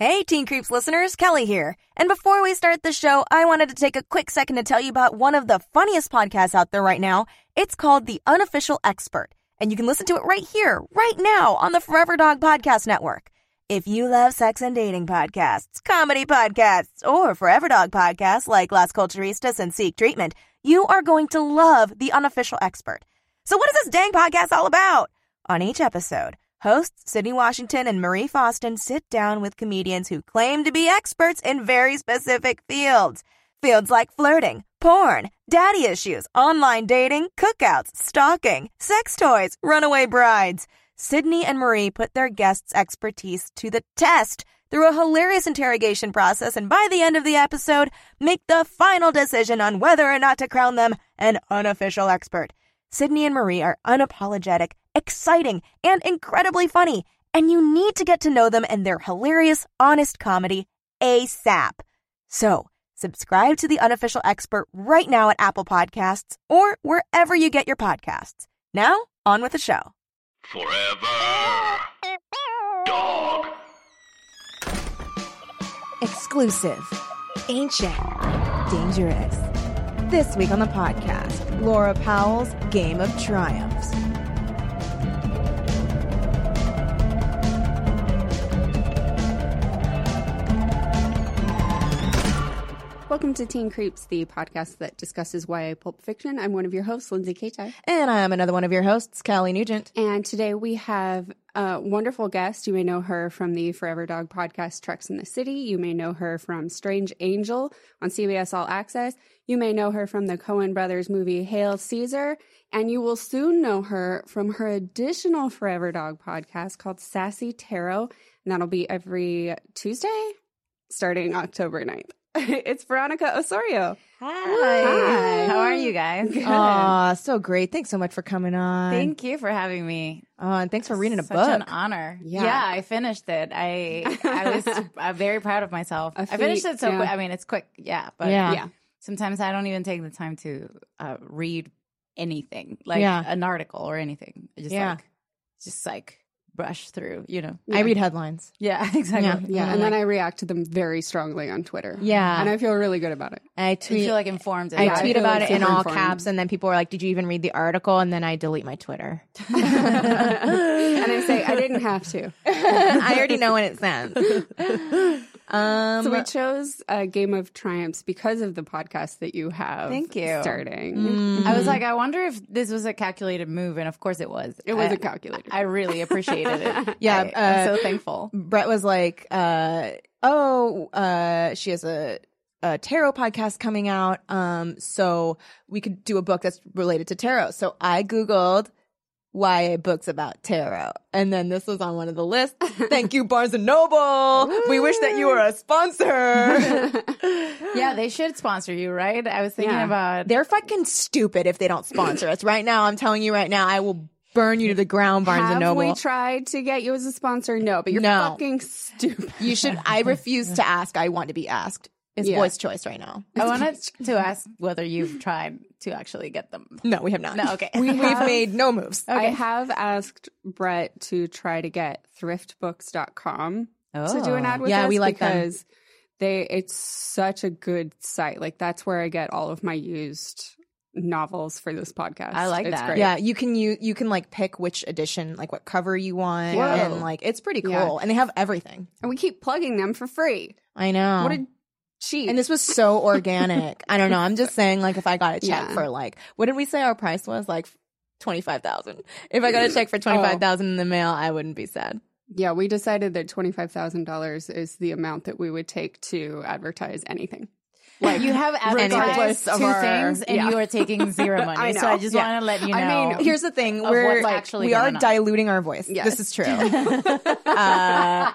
Hey, Teen Creeps listeners, Kelly here. And before we start the show, I wanted to take a quick second to tell you about one of the funniest podcasts out there right now. It's called The Unofficial Expert, and you can listen to it right here, right now on the Forever Dog Podcast Network. If you love sex and dating podcasts, comedy podcasts, or Forever Dog podcasts like Las Culturistas and Seek Treatment, you are going to love The Unofficial Expert. So what is this dang podcast all about? On each episode, Hosts Sydney Washington and Marie Faustin sit down with comedians who claim to be experts in very specific fields. Fields like flirting, porn, daddy issues, online dating, cookouts, stalking, sex toys, runaway brides. Sydney and Marie put their guests' expertise to the test through a hilarious interrogation process and by the end of the episode, make the final decision on whether or not to crown them an unofficial expert. Sydney and Marie are unapologetic, exciting, and incredibly funny, and you need to get to know them and their hilarious, honest comedy ASAP. So, subscribe to the unofficial expert right now at Apple Podcasts or wherever you get your podcasts. Now, on with the show. Forever. Dog. Exclusive. Ancient. Dangerous. This week on the podcast, Laura Powell's Game of Triumphs. Welcome to Teen Creeps, the podcast that discusses YA pulp fiction. I'm one of your hosts, Lindsay Katai. And I'm another one of your hosts, Kelly Nugent. And today we have a wonderful guest. You may know her from the Forever Dog podcast, Treks in the City. You may know her from Strange Angel on CBS All Access. You may know her from the Coen Brothers movie Hail Caesar. And you will soon know her from her additional Forever Dog podcast called Sassy Tarot. And that'll be every Tuesday starting October 9th. it's Veronica Osorio. Hi. Hi. How are you guys? Aw, so great. Thanks so much for coming on. Thank you for having me. Oh, and thanks for reading a Such book. an honor. Yeah. I finished it. I I was I'm very proud of myself. I finished it so yeah. quick. I mean, it's quick, yeah, but Yeah. Yeah. sometimes I don't even take the time to uh, read anything, like Yeah. an article or anything. I just Yeah. like just like brush through, you know. I read headlines. Yeah, exactly. Yeah, Yeah, and then I react to them very strongly on Twitter. Yeah. And I feel really good about it. I You tweet. feel like informed. I Yeah, tweet feel about like it in all informed. caps, and then people are like, "Did you even read the article?" And then I delete my Twitter. and I say I didn't have to. I already know when it's sent. Um, So we chose a Game of Triumphs because of the podcast that you have. Thank you. Starting. Mm. I was like, I wonder if this was a calculated move, and of course it was. It was I- a calculated I really appreciated it. Yeah, I, am uh, so thankful. Brett was like, uh, "Oh, uh, she has a." A tarot podcast coming out, um, so we could do a book that's related to tarot. So I googled YA books about tarot, and then this was on one of the lists. Thank you, Barnes and Noble. we wish that you were a sponsor. Yeah, they should sponsor you, right? I was thinking Yeah. about. They're fucking stupid if they don't sponsor us. Right now, I'm telling you right now, I will burn you to the ground, Barnes have and Noble. we tried to get you as a sponsor? No, but you're No. fucking stupid. you should. I refuse to ask. I want to be asked. It's Yeah. voice choice right now. I wanted to ask whether you've tried to actually get them. No, we have not. No, okay. We, have made no moves. I have asked Brett to try to get thriftbooks.com to do an ad oh. with Yeah, us we like them. because they it's such a good site. Like that's where I get all of my used novels for this podcast. I like it's that. Great. Yeah, you can you you can like pick which edition, like what cover you want, Whoa. and like it's pretty cool. Yeah. And they have everything. And we keep plugging them for free. I know. What a cheat. and this was so organic. I don't know. I'm just saying, like, if I got a check Yeah. for like, what did we say our price was? Like twenty five thousand. If I got a check for oh. twenty five thousand in the mail, I wouldn't be sad. yeah, we decided that twenty five thousand dollars is the amount that we would take to advertise anything. Like You have advertised two our- things, and yeah. you are taking zero money. I So. I just Yeah. want to let you know. I mean, Here's the thing: we're what's actually we are on. diluting our voice. Yes. This is true. uh,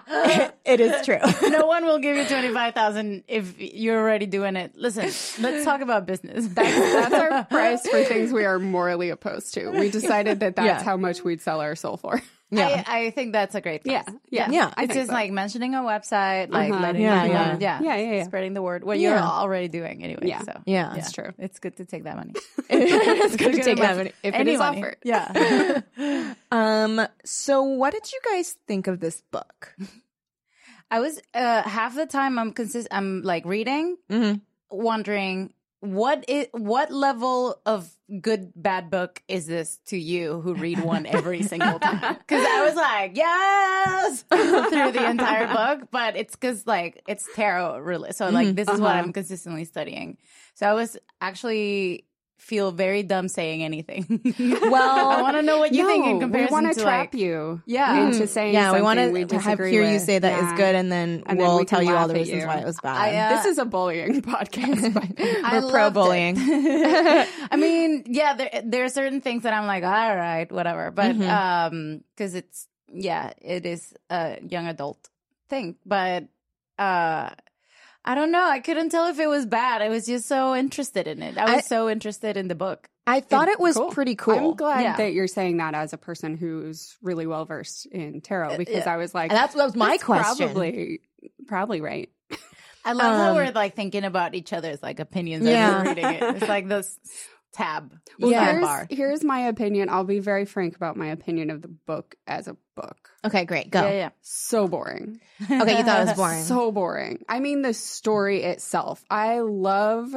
it is true. no one will give you twenty five thousand if you're already doing it. Listen, let's talk about business. That's our price for things we are morally opposed to. We decided that that's Yeah. how much we'd sell our soul for. Yeah. I, I think that's a great. Yeah, yeah, Yeah. I it's think just so. like mentioning a website, like Uh-huh. letting Yeah, people yeah. yeah, Yeah, yeah, yeah. spreading the word. What Yeah. you're already doing anyway. Yeah. so Yeah. It's true. it's good to take that money. it's good to take that money. If it Any is money. offered. Yeah. Um. So, what did you guys think of this book? I was uh half the time I'm consist I'm like reading, Mhm. wondering what is what level of good bad book is this to you who read one every single time? Because I was like, yes, through the entire book, but it's because like it's tarot really. So like this is what Uh-huh. I'm consistently studying. So I was actually feel very dumb saying anything. Well, I want to know what you think in comparison we want to trap like, you Yeah. into saying yeah, we want to have hear you say that is Yeah. good, and then And we'll we tell you all the reasons you. why it was bad. I, uh, this is a bullying podcast. But We're pro bullying. I mean, yeah, there there are certain things that I'm like, all right, whatever, but Mhm. um, because it's yeah, it is a young adult thing, but uh. I don't know. I couldn't tell if it was bad. I was just so interested in it. I was I- so interested in the book. I thought it was Cool. pretty cool. I'm glad Yeah. that you're saying that as a person who's really well versed in tarot because I was like, And that's that was my that's question. Probably, probably right. I love how Um, we're like thinking about each other's like opinions Yeah. as we're reading it. It's like this tab. Well, Yeah. here's, here's my opinion. I'll be very frank about my opinion of the book as a book. Okay, great. Go. Yeah, yeah. So boring. Okay, you thought it was boring. So boring. I mean, the story itself. I love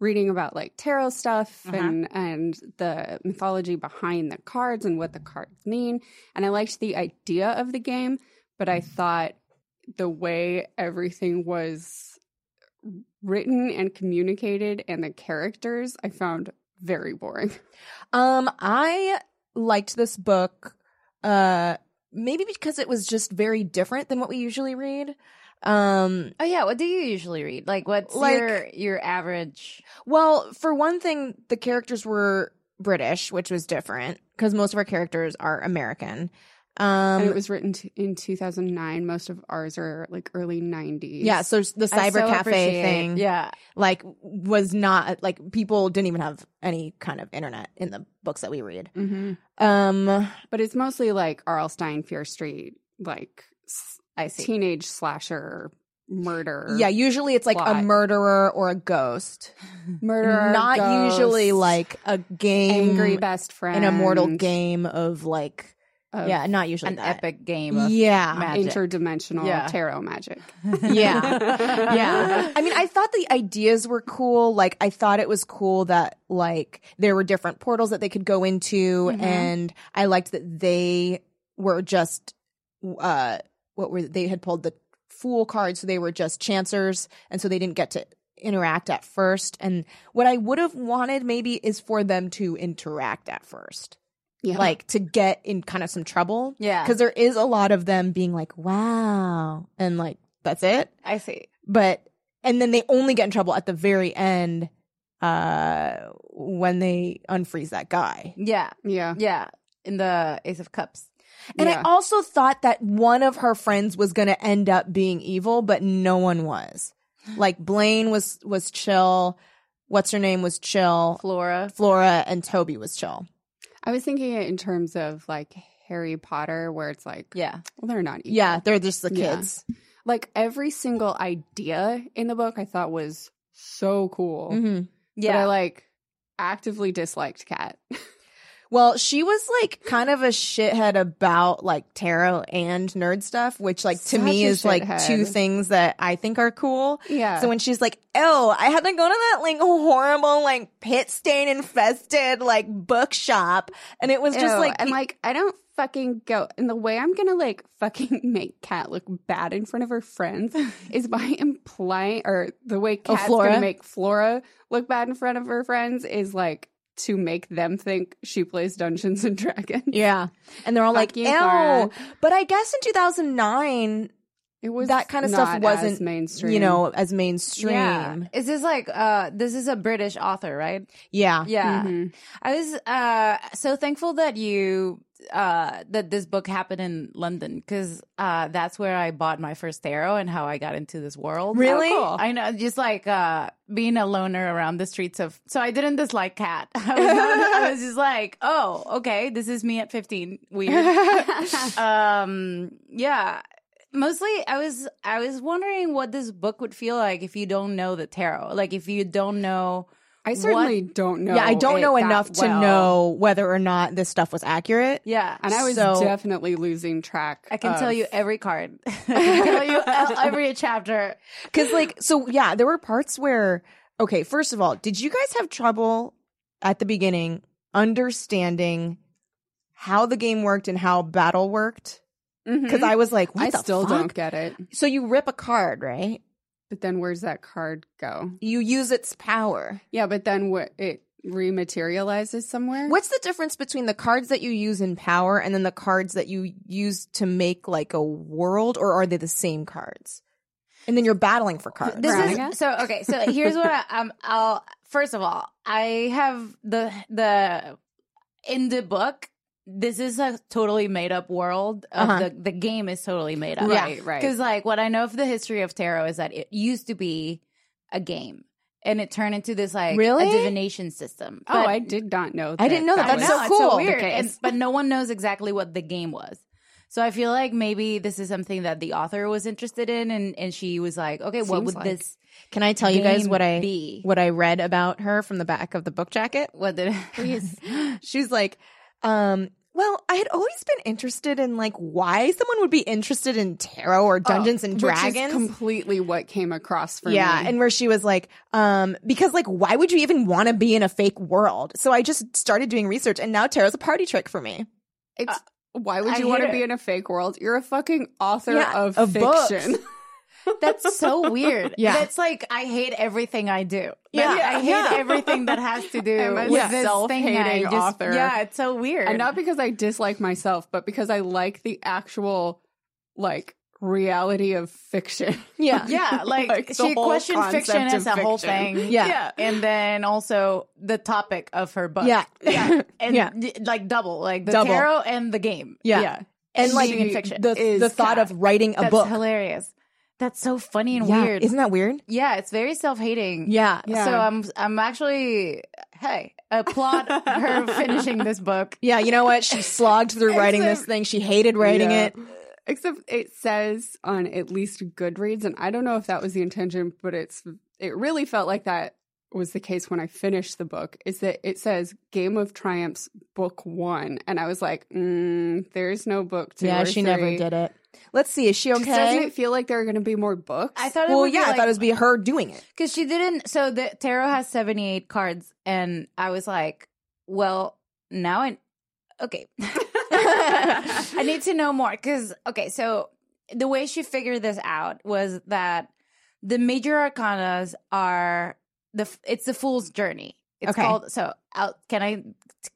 reading about like tarot stuff Uh-huh. and and the mythology behind the cards and what the cards mean. And I liked the idea of the game, but I thought the way everything was written and communicated and the characters I found very boring. Um, I liked this book, uh, maybe because it was just very different than what we usually read. Um, Oh yeah. What do you usually read? Like, what's Like- your your average? well, for one thing, the characters were British, which was different because most of our characters are American. Um, and it was written t- in 2009. Most of ours are like early 90s. yeah, so the cyber so cafe thing, Yeah. like was not like people didn't even have any kind of internet in the books that we read. hmm Um, But it's mostly like R.L. Stine, Fear Street, like I see. teenage slasher murder. yeah, usually it's like a murderer or a ghost. murder. not ghost, usually like a game angry best friend, an immortal game of like yeah not usually An that. epic game of yeah magic. interdimensional Yeah. tarot magic. yeah yeah i mean i thought the ideas were cool like i thought it was cool that like there were different portals that they could go into Mhm. and i liked that they were just uh what were they had pulled the fool card so they were just chancers and so they didn't get to interact at first and what i would have wanted maybe is for them to interact at first Yeah. like to get in kind of some trouble Yeah. because there is a lot of them being like wow and like that's it I see. but and then they only get in trouble at the very end uh when they unfreeze that guy Yeah. yeah. Yeah. In the Ace of Cups. and Yeah. i also thought that one of her friends was going to end up being evil but no one was like blaine was was chill what's her name was chill Flora. flora and toby was chill I was thinking it in terms of like Harry Potter, where it's like, Yeah. well, they're not evil. yeah they're just the Yeah. kids Like every single idea in the book, I thought was so cool. mm-hmm. But I like actively disliked Kat. Well, she was like kind of a shithead about like tarot and nerd stuff, which like to Such me is like two things that I think are cool. yeah. So when she's like, "Oh, I had to go to that like horrible like pit stain infested like bookshop," and it was just Ew, like, and like I don't fucking go and the way I'm gonna like fucking make Kat look bad in front of her friends is by implying or the way Oh, Kat's Flora? gonna make Flora look bad in front of her friends is like to make them think she plays Dungeons and Dragons. yeah, and they're all Fuck like, you, "Ew," but I guess in 2009. It was that kind of stuff wasn't as mainstream. you know, as mainstream. Yeah. Is this like uh this is a British author, right? Yeah. Yeah. Mhm. I was uh so thankful that you uh that this book happened in London cuz uh that's where I bought my first tarot and how I got into this world. Really? Oh, cool. I know just like uh being a loner around the streets of so I didn't dislike cat. I was I was just like, "Oh, okay, this is me at 15." Weird. um yeah. Mostly I was I was wondering what this book would feel like if you don't know the tarot. Like if you don't know I certainly don't know. yeah, I don't know enough to know whether or not this stuff was accurate. yeah. And I was So- definitely losing track. I can of- tell you every card. I can tell you every chapter. Cause like, so yeah, there were parts where, okay, first of all, did you guys have trouble at the beginning understanding how the game worked and how battle worked? Mhm. Cause I was like, what I the still fuck? don't get it. So you rip a card, right? But then where's that card go? You use its power. Yeah, but then what? It rematerializes somewhere. What's the difference between the cards that you use in power and then the cards that you use to make like a world, or are they the same cards? And then you're battling for cards. This Veronica? is so okay. So here's what I, um I'll first of all I have the the in the book. This is a totally made up world. Of Uh-huh. the the game is totally made up. Right, right. Because like what I know of the history of tarot is that it used to be a game. And it turned into this like Really? a divination system. oh, I did not know. That I didn't know that. was That's so it's cool. weird. And, but no one knows exactly what the game was. So I feel like maybe this is something that the author was interested in, and, and she was like, okay, what would like. this Can I tell you guys what I be? what I read about her from the back of the book jacket? What did Please. She's like, um, well, I had always been interested in like why someone would be interested in tarot or Dungeons and Which is Dragons. completely what came across for yeah, me. and where she was like, um, because like, why would you even want to be in a fake world? So I just started doing research, and now tarot's a party trick for me. it's why would you want to be in a fake world? You're a fucking author Yeah, of, of books. fiction. That's so weird. Yeah. That's like I hate everything I do. Yeah. Like, I hate Yeah. everything that has to do I'm with this thing. Self-hating just, author. Yeah, it's so weird. and not because I dislike myself, but because I like the actual like reality of fiction. Yeah, yeah, like, Like, she questioned fiction as a whole thing. Yeah. yeah. and then also the topic of her book. yeah, yeah, and Yeah. d- like double, like the Double. tarot and the game. yeah, yeah. and like being in fiction the the thought of writing a That's book. hilarious. That's so funny and Yeah, weird. isn't that weird? yeah, it's very self-hating. Yeah, Yeah. So I'm I'm actually hey applaud her finishing this book. yeah. You know what? She slogged through writing this thing. She hated writing Yeah. it. Except it says on at least Goodreads, and I don't know if that was the intention, but it's it really felt like that was the case when I finished the book. Is that it says Game of Triumphs Book One, and I was like, mm, "There's no book two. yeah, or she never did it. Let's see. Is she Just Doesn't it feel like there are going to be more books? I thought it Well, would yeah, be I thought it was be her doing it. because she didn't. So the tarot has seventy eight cards, and I was like, well, now I okay. I need to know more because okay, so the way she figured this out was that the major arcanas are the it's the fool's journey. It's Okay. called so. I'll, can I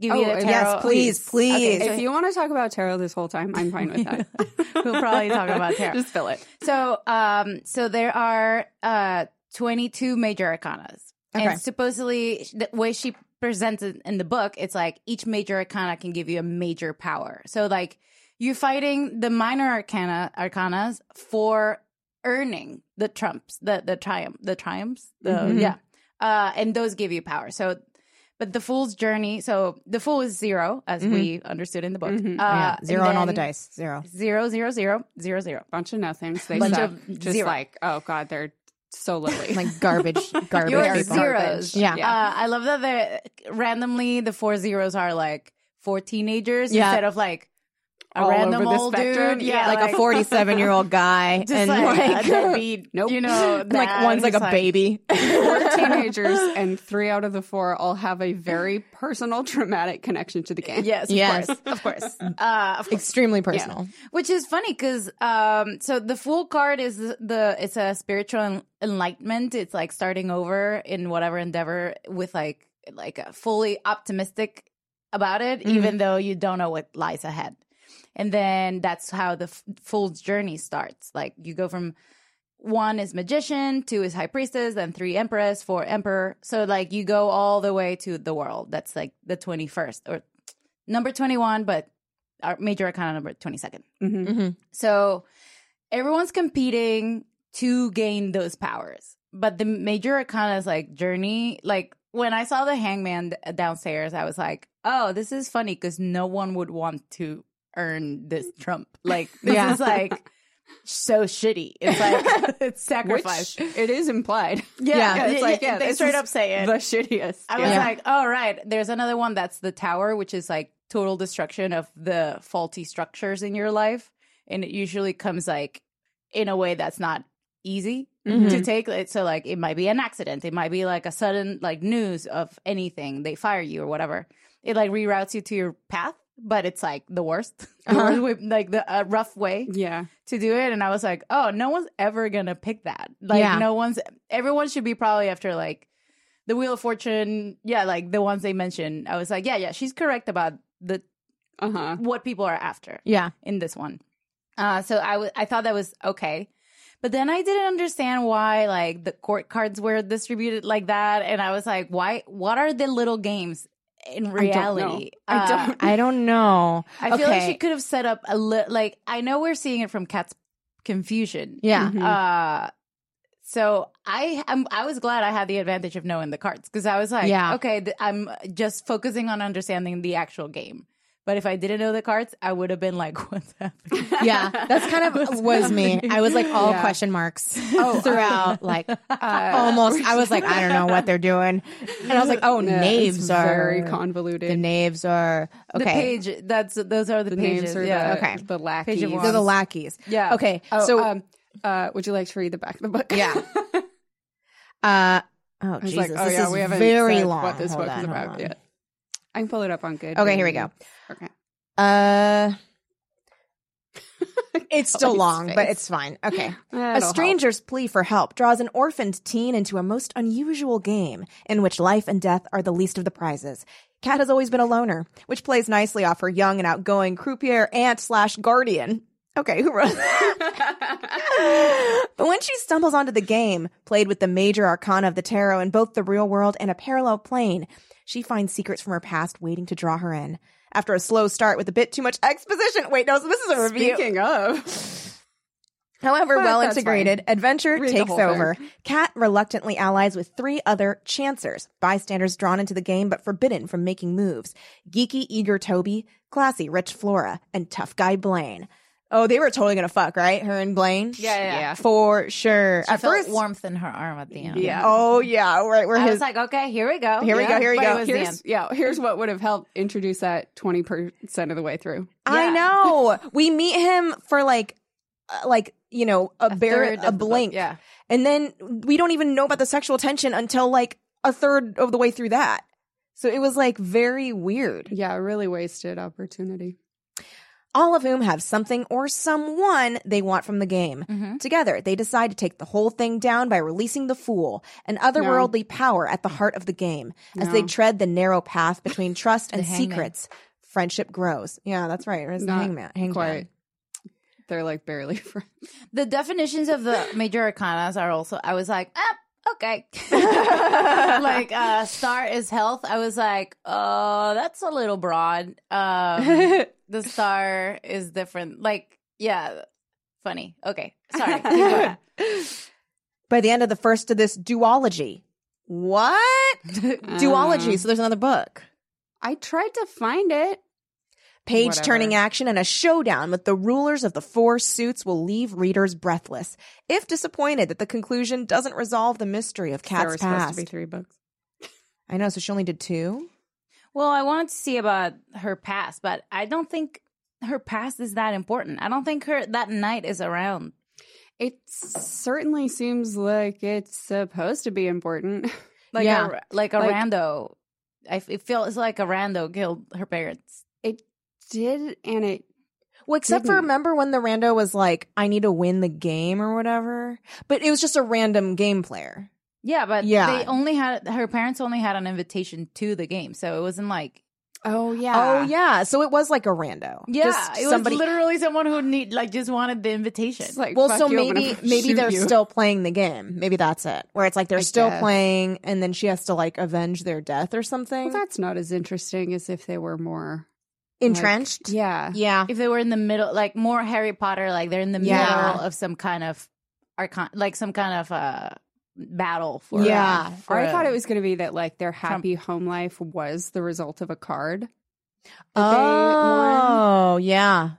give Oh, you a yes, please, please. Okay, so if you want to talk about tarot this whole time, I'm fine with that. We'll probably talk about tarot. Just fill it. So, um, so there are uh 22 major arcanas, Okay. and supposedly the way she presents it in the book, it's like each major arcana can give you a major power. So, like you're fighting the minor arcana arcanas for earning the trumps, the the triumph, the triumphs, the Mhm. yeah, uh, and those give you power. So. But the fool's journey, so the fool is zero, as we understood in the book. Mhm. Uh, yeah, zero on all the dice. Zero. Zero, zero, zero, zero, zero. Bunch of nothings. They Bunch suck. of just zero. like, oh god, they're so lily. Like garbage, garbage. You're people. zeros. Yeah. Uh, I love that the randomly the four zeros are like four teenagers Yeah. instead of like a random old spectrum. dude. Yeah, like, a 47 year old guy. and like, like, a deadbeat. Nope. You know, like one's like a baby. four teenagers and three out of the four all have a very personal traumatic connection to the game. Yes, of Yes. course, of course. Uh, of course. Extremely personal. Which is funny because um, so the Fool card is the it's a spiritual en- enlightenment. It's like starting over in whatever endeavor with like like a fully optimistic about it, Mhm. even though you don't know what lies ahead. And then that's how the f- full journey starts. Like you go from one is magician, two is high priestess, then three empress, four emperor. So like you go all the way to the world. That's like the 21st or number 21, but our major arcana number 22nd. hmm So everyone's competing to gain those powers. But the major arcana is like journey. Like when I saw the hangman downstairs, I was like, oh, this is funny because no one would want to earn this trump. Like this Yeah. is like so shitty. It's like it's sacrifice. Which it is implied. Yeah. yeah. it's like yeah, they straight up say it. the shittiest. I was Yeah. like, oh, right. There's another one that's the tower, which is like total destruction of the faulty structures in your life. And it usually comes like in a way that's not easy Mm-hmm. to take. It- So, like, it might be an accident. It might be like a sudden, like, news of anything. They fire you or whatever. It like reroutes you to your path, but it's like the worst, the Uh-huh. worst way, like the uh, rough way yeah, to do it and i was like oh no one's ever gonna pick that like Yeah. no one's everyone should be probably after like the wheel of fortune yeah like the ones they mentioned i was like yeah yeah she's correct about the uh huh. what people are after Yeah. in this one uh so i i thought that was okay but then i didn't understand why like the court cards were distributed like that and i was like why what are the little games in reality I Uh, don't- I don't know. I feel like she could have set up a li- like I know we're seeing it from Cat's confusion. Yeah. Mhm. Uh so I I'm, I was glad I had the advantage of knowing the cards because I was like, Yeah. okay, th- I'm just focusing on understanding the actual game. But if I didn't know the cards, I would have been like, what's happening? Yeah, that's kind of was me. I was like all Yeah. question marks Oh, throughout, like Uh, almost. I was like, I don't know what they're doing, and I was like, oh, yeah, knaves it's are very convoluted. The knaves are okay. The okay. page that's those are the, the pages. names are yeah. the, Okay. the lackeys. Page of They're the lackeys. Yeah. Okay. Oh, so, um, uh, would you like to read the back of the book? Yeah. uh, oh I Jesus, like, oh this yeah, is we haven't very long. what this Hold book on, hold about on. yet. I can pull it up on good. Okay, here we go. Okay. Uh, it's still long, but it's fine. Okay. A That'll help. stranger's plea for help draws an orphaned teen into a most unusual game in which life and death are the least of the prizes. Kat has always been a loner, which plays nicely off her young and outgoing croupier aunt slash guardian. Okay, who wrote that? but when she stumbles onto the game, played with the major arcana of the tarot in both the real world and a parallel plane, she finds secrets from her past waiting to draw her in. After a slow start with a bit too much exposition, wait, no, so this is a review. Speaking of, However, But well that's integrated, adventure Read takes over. Kat reluctantly allies with three other chancers, bystanders drawn into the game but forbidden from making moves. Geeky, eager Toby, classy, rich Flora, and tough guy Blaine. Oh, they were totally gonna fuck, right? Her and Blaine? Yeah, yeah. Yeah. For sure. She At felt first, warmth in her arm at the end. Yeah. Oh yeah, right. Where I his was like, okay, here we go. Here we go, here we But go. It was the here's end. yeah, here's what would have helped introduce that twenty percent of the way through. I know. we meet him for like, uh, like you know, a, A bare a of the book, blink, Yeah. and then we don't even know about the sexual tension until like a third of the way through that. So it was like very weird. Yeah, really wasted opportunity. All of whom have something or someone they want from the game. Mhm. Together, they decide to take the whole thing down by releasing the Fool, an otherworldly power at the heart of the game. As they tread the narrow path between trust and hangman. secrets, friendship grows. Yeah, that's right. It's the Not hangman. hangman. Quite. They're like barely friends. The definitions of the major arcanas are also. I was like, ah, okay. like uh, star is health. I was like, oh, that's a little broad. Um, the star is different. Like, yeah, funny. Okay, sorry. By the end of the first of this duology. What? Uh. duology. So there's another book. I tried to find it. Page turning action and a showdown with the rulers of the four suits will leave readers breathless, if disappointed that the conclusion doesn't resolve the mystery of there were Cat's supposed past. to be three books. I know, so she only did two. Well, I wanted to see about her past, but I don't think her past is that important. I don't think her that night is around. It certainly seems like it's supposed to be important. Like Yeah. a like a Like- rando. I f- it feels like a rando killed her parents. It did, and it Well, except for Didn't. remember when the rando was like, "I need to win the game" or whatever, but it was just a random game player. Yeah, but Yeah. they only had her parents only had an invitation to the game, so it wasn't like Oh yeah. Oh yeah, so it was like a rando. Yeah, Just it was literally someone who need like just wanted the invitation. It's like, Well, so you, maybe maybe they're you. still playing the game. Maybe that's it. Where it's like they're I still guess. playing, and then she has to like avenge their death or something. Well, that's not as interesting as if they were more Entrenched. Like, yeah. yeah. if they were in the middle, like more Harry Potter, like they're in the Yeah. middle of some kind of archon, like some kind of uh battle for Yeah. for Or I thought it was going to be that like their happy home life was the result of a card. that they won. Oh yeah.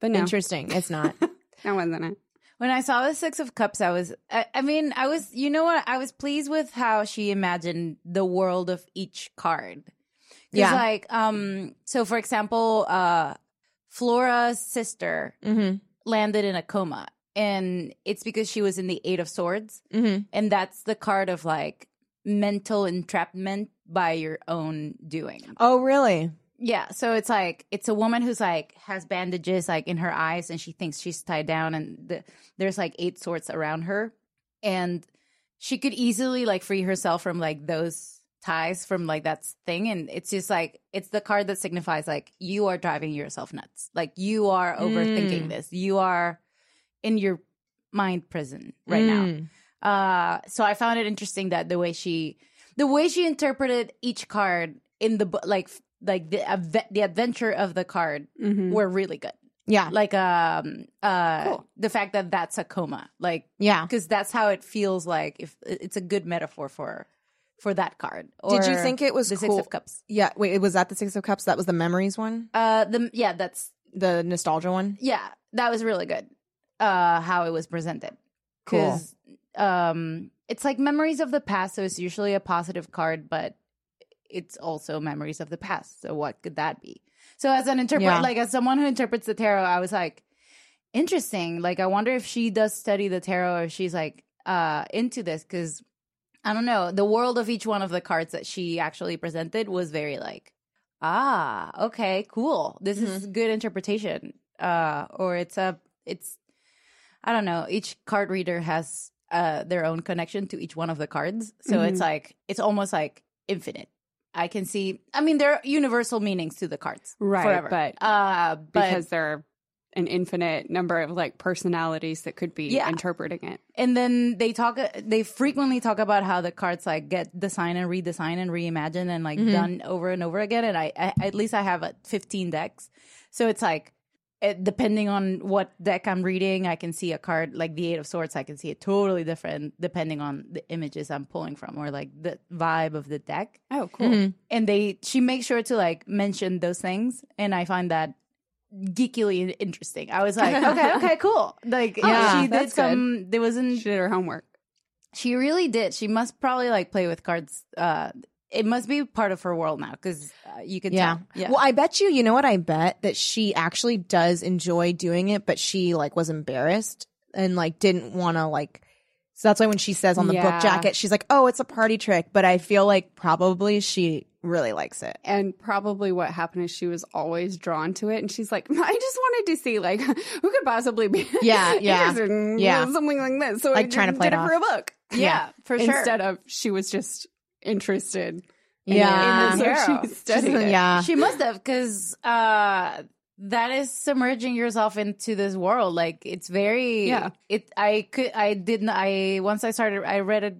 But no, Interesting. It's not. that wasn't it. When I saw the Six of Cups, I was, I, I mean, I was, you know what? I was pleased with how she imagined the world of each card Yeah. Like, um, so for example, uh, Flora's sister mm-hmm. landed in a coma, and it's because she was in the Eight of Swords, Mm-hmm. and that's the card of like mental entrapment by your own doing. Oh really? Yeah, so it's like it's a woman who's like has bandages like in her eyes, and she thinks she's tied down, and the, there's like eight swords around her, and she could easily like free herself from like those ties from like that thing, and it's just like it's the card that signifies like you are driving yourself nuts, like you are overthinking Mm. this, you are in your mind prison right now. Mm. Uh, so I found it interesting that the way she, the way she interpreted each card in the book, like like the adve- the adventure of the card Mhm. were really good. Yeah. Like um uh Cool. the fact that that's a coma, like Yeah. because that's how it feels like. If it's a good metaphor for for that card. Did you think it was the cool? Six of Cups? Yeah. Wait, was that the Six of Cups? That was the memories one? Uh, the yeah, that's The nostalgia one? yeah, that was really good. Uh, how it was presented. Cool. Um, it's like memories of the past, so it's usually a positive card, but it's also memories of the past. So what could that be? So as an interpret, Yeah. like as someone who interprets the tarot, I was like, interesting. Like I wonder if she does study the tarot or if she's like uh into this because I don't know. The world of each one of the cards that she actually presented was very like, ah, okay, cool. This is good interpretation. Uh, or it's a, it's, I don't know. Each card reader has uh their own connection to each one of the cards, so it's like it's almost like infinite. I can see. I mean, there are universal meanings to the cards, Right, Forever. but- uh, but because there are an infinite number of like personalities that could be Yeah. interpreting it. and then they talk they frequently talk about how the cards like get designed and redesigned and reimagined and like done over and over again and I, I at least i have uh, 15 decks so it's like it, depending on what deck i'm reading i can see a card like the eight of swords i can see it totally different depending on the images i'm pulling from or like the vibe of the deck Oh, cool. Mm-hmm. and they she makes sure to like mention those things and i find that geekily interesting i was like okay okay cool like Yeah, she did that's good. some there wasn't She did her homework. she really did. She must probably like play with cards. Uh, it must be part of her world now because uh, you could Yeah. tell. Yeah. Well, I bet you, you know what? I bet that she actually does enjoy doing it, but she like was embarrassed and like didn't want to like. So that's why when she says on the Yeah. book jacket, she's like, "Oh, it's a party trick," but I feel like probably she really likes it. And probably what happened is she was always drawn to it. And she's like, I just wanted to see, like, who could possibly be Yeah, yeah, yeah. something like this. So Like I trying to did play it it for a book. yeah, for sure. Instead of she was just interested. in Yeah. it. And Tarot. so she studied it. yeah, she must have because uh, that is submerging yourself into this world. Like it's very. Yeah. It. I could. I didn't. I once I started. I read it.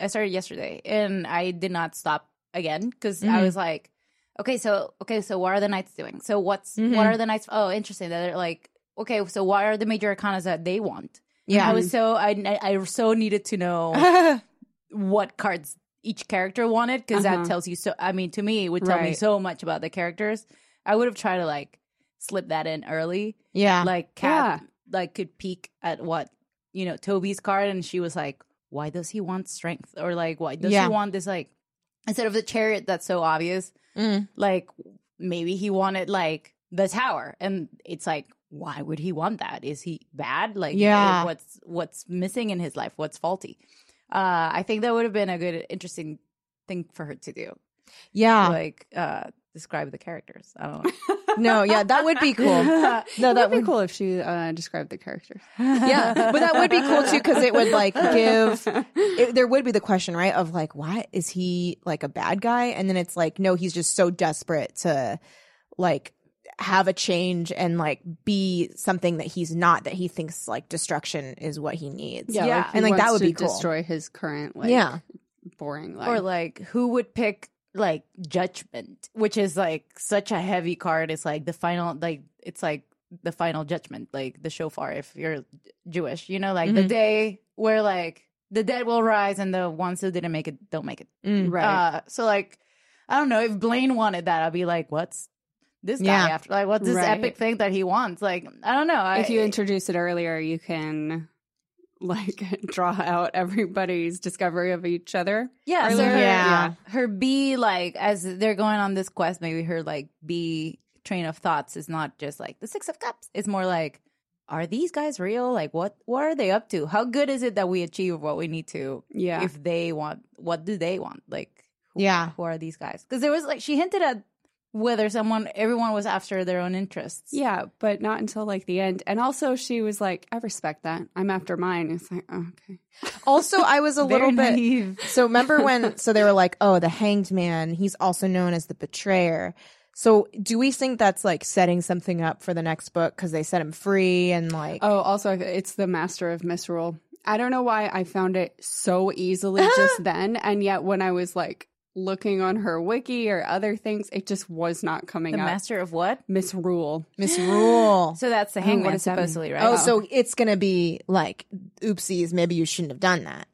I started yesterday, and I did not stop again because I Mhm. was like, okay, so okay, so what are the knights doing? So what's Mhm. what are the knights? Oh, interesting. That they're like, okay, so what are the major arcanas that they want? yeah. I was so I I I so needed to know what cards each character wanted because Uh-huh. that tells you so. I mean, to me, it would tell me so much about the characters. I would have tried to like slip that in early, yeah, like Kat, like could peek at what you know Toby's card, and she was like, "Why does he want strength?" Or like, "Why does Yeah. he want this?" Like instead of the chariot that's so obvious, Mm. like maybe he wanted like the tower, and it's like. Why would he want that? Is he bad? Like, Yeah. what's what's missing in his life? What's faulty? Uh, I think that would have been a good, interesting thing for her to do. yeah. Like, uh, describe the characters. I don't know. No, yeah, that would be cool. No, that would be cool if she uh, described the characters. yeah, but that would be cool too because it would like give. It, there would be the question, right? Of like, why is he like a bad guy? And then it's like, no, he's just so desperate to like have a change and like be something that he's not. That he thinks like destruction is what he needs. Yeah. like, he And, like, that would to be cool. Destroy his current, like, Yeah. boring life. or like who would pick like judgment, which is like such a heavy card. It's like the final, like it's like the final judgment, like the shofar. If you're Jewish, you know, like the Mhm. day where like the dead will rise and the ones who didn't make it don't make it. Mm. right. Uh, so like, I don't know if Blaine wanted that. I'd be like, what's this guy Yeah. after? Like, what's this Right. epic thing that he wants? Like, I don't know. I, if you introduce it earlier, you can like draw out everybody's discovery of each other. yeah, so her, Yeah. her B like as they're going on this quest, maybe her like B train of thoughts is not just like the Six of Cups. It's more like, are these guys real? Like, what what are they up to? How good is it that we achieve what we need to? Yeah. If they want, what do they want? Like, who, Yeah. who are these guys? Because there was like she hinted at whether someone everyone was after their own interests. yeah, but not until like the end. And also, she was like, "I respect that. I'm after mine." It's like, oh, okay, Also, I was a Very little bit. naive. So remember when? So they were like, "Oh, the hanged man. He's also known as the betrayer." So do we think that's like setting something up for the next book because they set him free and like? Oh, also, it's the Master of Misrule. I don't know why I found it so easily just then, and yet when I was like looking on her wiki or other things, it just was not coming The up. master of what? Misrule. misrule. So that's the Oh, hangman what does that mean? supposedly, right? Oh, so it's gonna be like, oopsies, maybe you shouldn't have done that.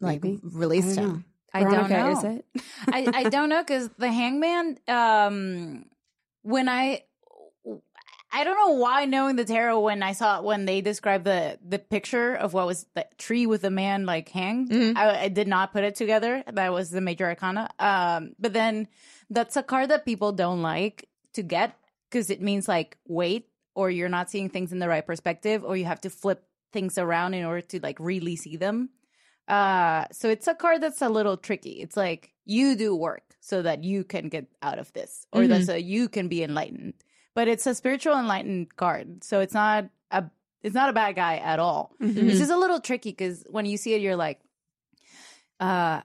Like Maybe. released I don't him. I don't know. Is it? I, I don't know because the hangman um when i i don't know why knowing the tarot when i saw it, when they described the the picture of what was the tree with the man like hanged Mhm. I, I did not put it together that was the major arcana um but then that's a card that people don't like to get because it means like wait or you're not seeing things in the right perspective or you have to flip things around in order to like really see them uh, so it's a card that's a little tricky. It's like you do work so that you can get out of this, or Mhm. that so you can be enlightened. But it's a spiritual enlightened card, so it's not a it's not a bad guy at all. Mhm. It's just a little tricky because when you see it, you're like, uh,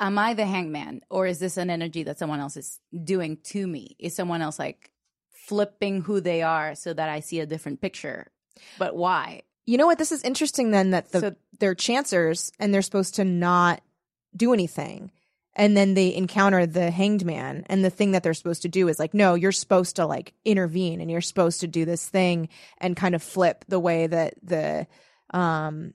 am I the hangman, or is this an energy that someone else is doing to me? Is someone else like flipping who they are so that I see a different picture? But why? You know what? This is interesting then that the So- they're chancers and they're supposed to not do anything. And then they encounter the hanged man and the thing that they're supposed to do is like, no, you're supposed to like intervene and you're supposed to do this thing and kind of flip the way that the um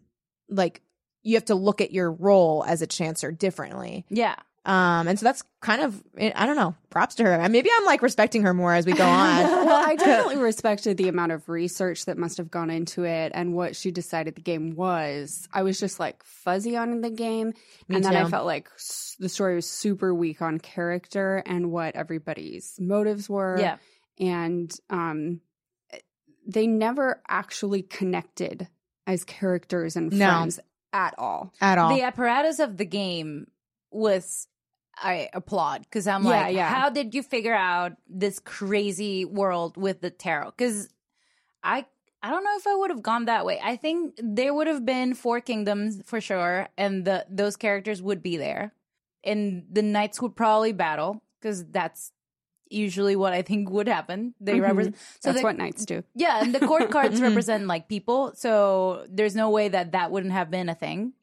like you have to look at your role as a chancer differently. Yeah. Um and so that's kind of I don't know, props to her. Maybe I'm like respecting her more as we go on. well, I definitely respected the amount of research that must have gone into it and what she decided the game was. I was just like fuzzy on the game, Me and then I felt like the story was super weak on character and what everybody's motives were. Yeah. and um, they never actually connected as characters and No. friends at all. at all. the apparatus of the game was I applaud because I'm Yeah, like, yeah. how did you figure out this crazy world with the tarot? Because I I don't know if I would have gone that way. I think there would have been four kingdoms for sure, and the those characters would be there, and the knights would probably battle because that's usually what I think would happen. They Mhm. represent so That's the- what knights do. yeah, and the court cards Mhm. represent like people, so there's no way that that wouldn't have been a thing.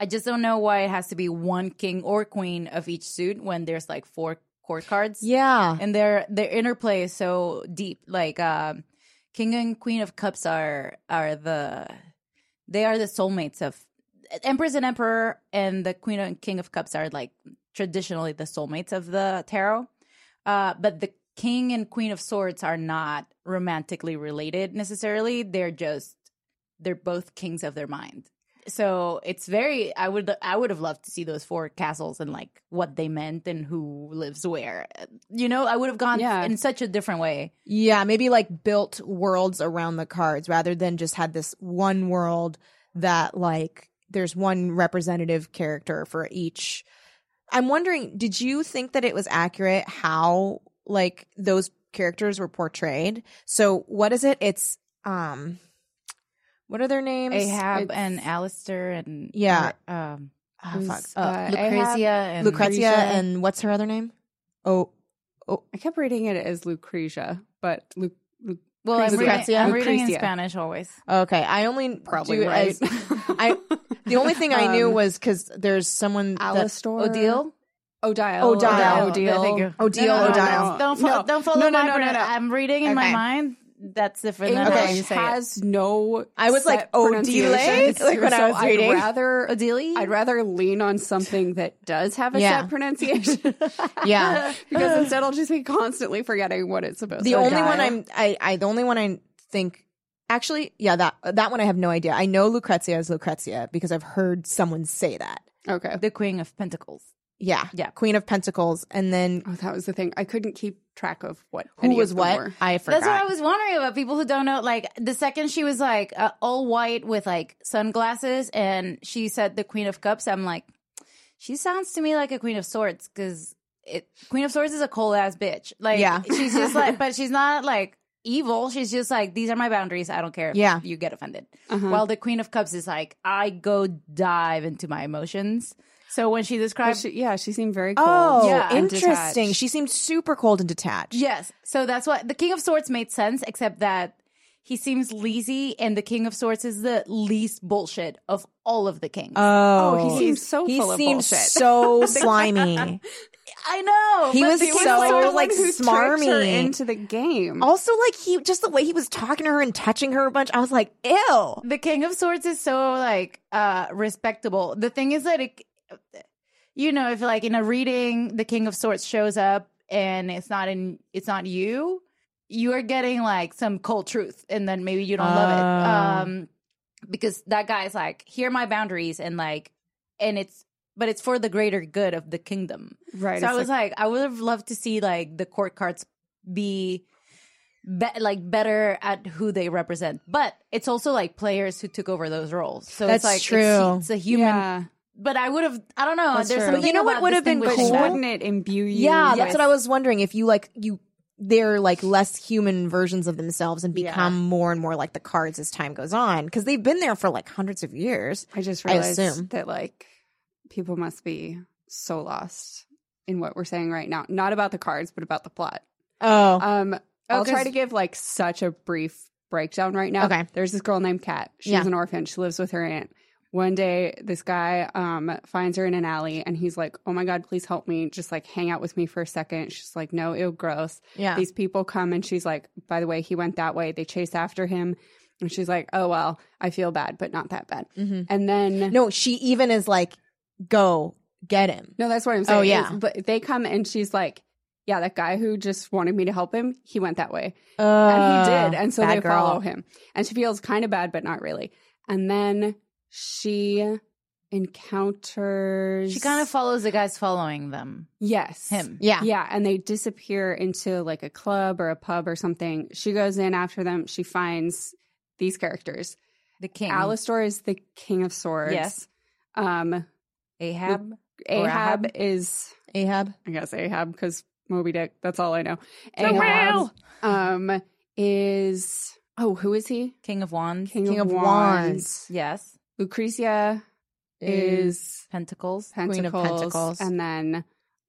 I just don't know why it has to be one king or queen of each suit when there's like four court cards. yeah. and their their interplay is so deep. Like um, king and queen of cups are are the they are the soulmates of empress and emperor, and the queen and king of cups are like traditionally the soulmates of the tarot. Uh, but the king and queen of swords are not romantically related necessarily. They're just they're both kings of their mind. So it's very I would I would have loved to see those four castles and like what they meant and who lives where. You know, I would have gone Yeah. in such a different way. Yeah, maybe like built worlds around the cards rather than just had this one world that like there's one representative character for each I'm wondering, did you think that it was accurate how like those characters were portrayed? So what is it? It's um what are their names? Ahab It's- and Alistair and Yeah. um, Who's, fuck. uh, Uh, Lucrezia Ahab, and Lucrezia Lucretia. and what's her other name? Oh, oh, I kept reading it as Lucrezia, but Lu- Lu- Well, I'm reading, I'm reading in Spanish always. okay. I only probably do right. as- I the only thing I knew Um, was because there's someone that Alistair Odile. Odile, Odile. Odile, Thank you. Odile, No, no, no, Odile. Don't, fo- No. don't follow No, no, my no, no, pronoun- no. I'm reading in my mind. That's different than how English you say it. has no. I was like, set Odile? Like when I was reading. I'd rather Odile. I'd rather lean on something that does have a Yeah. set pronunciation. Yeah. because instead I'll just be constantly forgetting what it's supposed the to only be. one I'm I, I the only one I think actually yeah that that one I have no idea. I know Lucrezia is Lucrezia because I've heard someone say that. Okay. the Queen of Pentacles. Yeah, Yeah. Queen of Pentacles, and then Oh, that was the thing. I couldn't keep track of what who was what? were. I forgot. That's what I was wondering about people who don't know. Like the second she was like uh, all white with like sunglasses, and she said the Queen of Cups. I'm like, she sounds to me like a Queen of Swords because it Queen of Swords is a cold ass bitch. Like, Yeah. she's just like, but she's not like evil. She's just like, these are my boundaries. I don't care. if Yeah. you get offended. Uh-huh. While the Queen of Cups is like, I go dive into my emotions. So when she described, describes she, yeah, she seemed very cold. Oh, Yeah. interesting. She seemed super cold and detached. Yes. So that's what the King of Swords made sense, except that he seems lazy, and the King of Swords is the least bullshit of all of the kings. Oh, he seems so he full of seems bullshit. so slimy. I know. He was the He was of so, like, Swords- the one like, who tricked her smarmy. into the game. also, like he just the way he was talking to her and touching her a bunch. I was like, ew. the King of Swords is so like uh respectable. The thing is that it, you know, if like in a reading, the King of Swords shows up and it's not in, it's not you. You are getting like some cold truth, and then maybe you don't love it. Oh. Um, because that guy's like, here are my boundaries, and like, and it's, but it's for the greater good of the kingdom. right. So I was like, I would have loved to see like the court cards be, be like better at who they represent. But it's also like players who took over those roles. So That's it's like true. It's, it's a human. yeah. But I would have. I don't know. That's There's true. something But you know what would have been But cool? wouldn't it imbue you? Yeah, with- that's what I was wondering. If you like you, they're like less human versions of themselves and become more and more like the cards as time goes on because they've been there for like hundreds of years. I just I realized assume. that like people must be so lost in what we're saying right now. Not about the cards, but about the plot. Oh, Um, I'll 'cause- try to give like such a brief breakdown right now. Okay. There's this girl named Kat. She's Yeah. an orphan. She lives with her aunt. One day, this guy um, finds her in an alley and he's like, Oh my God, please help me. Just like hang out with me for a second. She's like, No, ew, gross. yeah. These people come and she's like, By the way, he went that way. They chase after him. And she's like, Oh, well, I feel bad, but not that bad. Mhm. And then, No, she even is like, go get him. No, that's what I'm saying. Oh, yeah. is- But they come and she's like, yeah, that guy who just wanted me to help him, he went that way. Uh, and he did. And so they girl. follow him. And she feels kind of bad, but not really. And then she encounters. She kind of follows the guys following them. Yes. Him. Yeah. Yeah. And they disappear into like a club or a pub or something. She goes in after them. She finds these characters. The king. Alistor is the king of swords. Yes. Um, Ahab. Ahab, Ahab? is Ahab. I guess Ahab because Moby Dick. That's all I know. The Ahab um, is oh, who is he? King of Wands. King, King of, of Wands. Wands. Yes. Lucretia is Pentacles. Pentacles, Queen of Pentacles. and then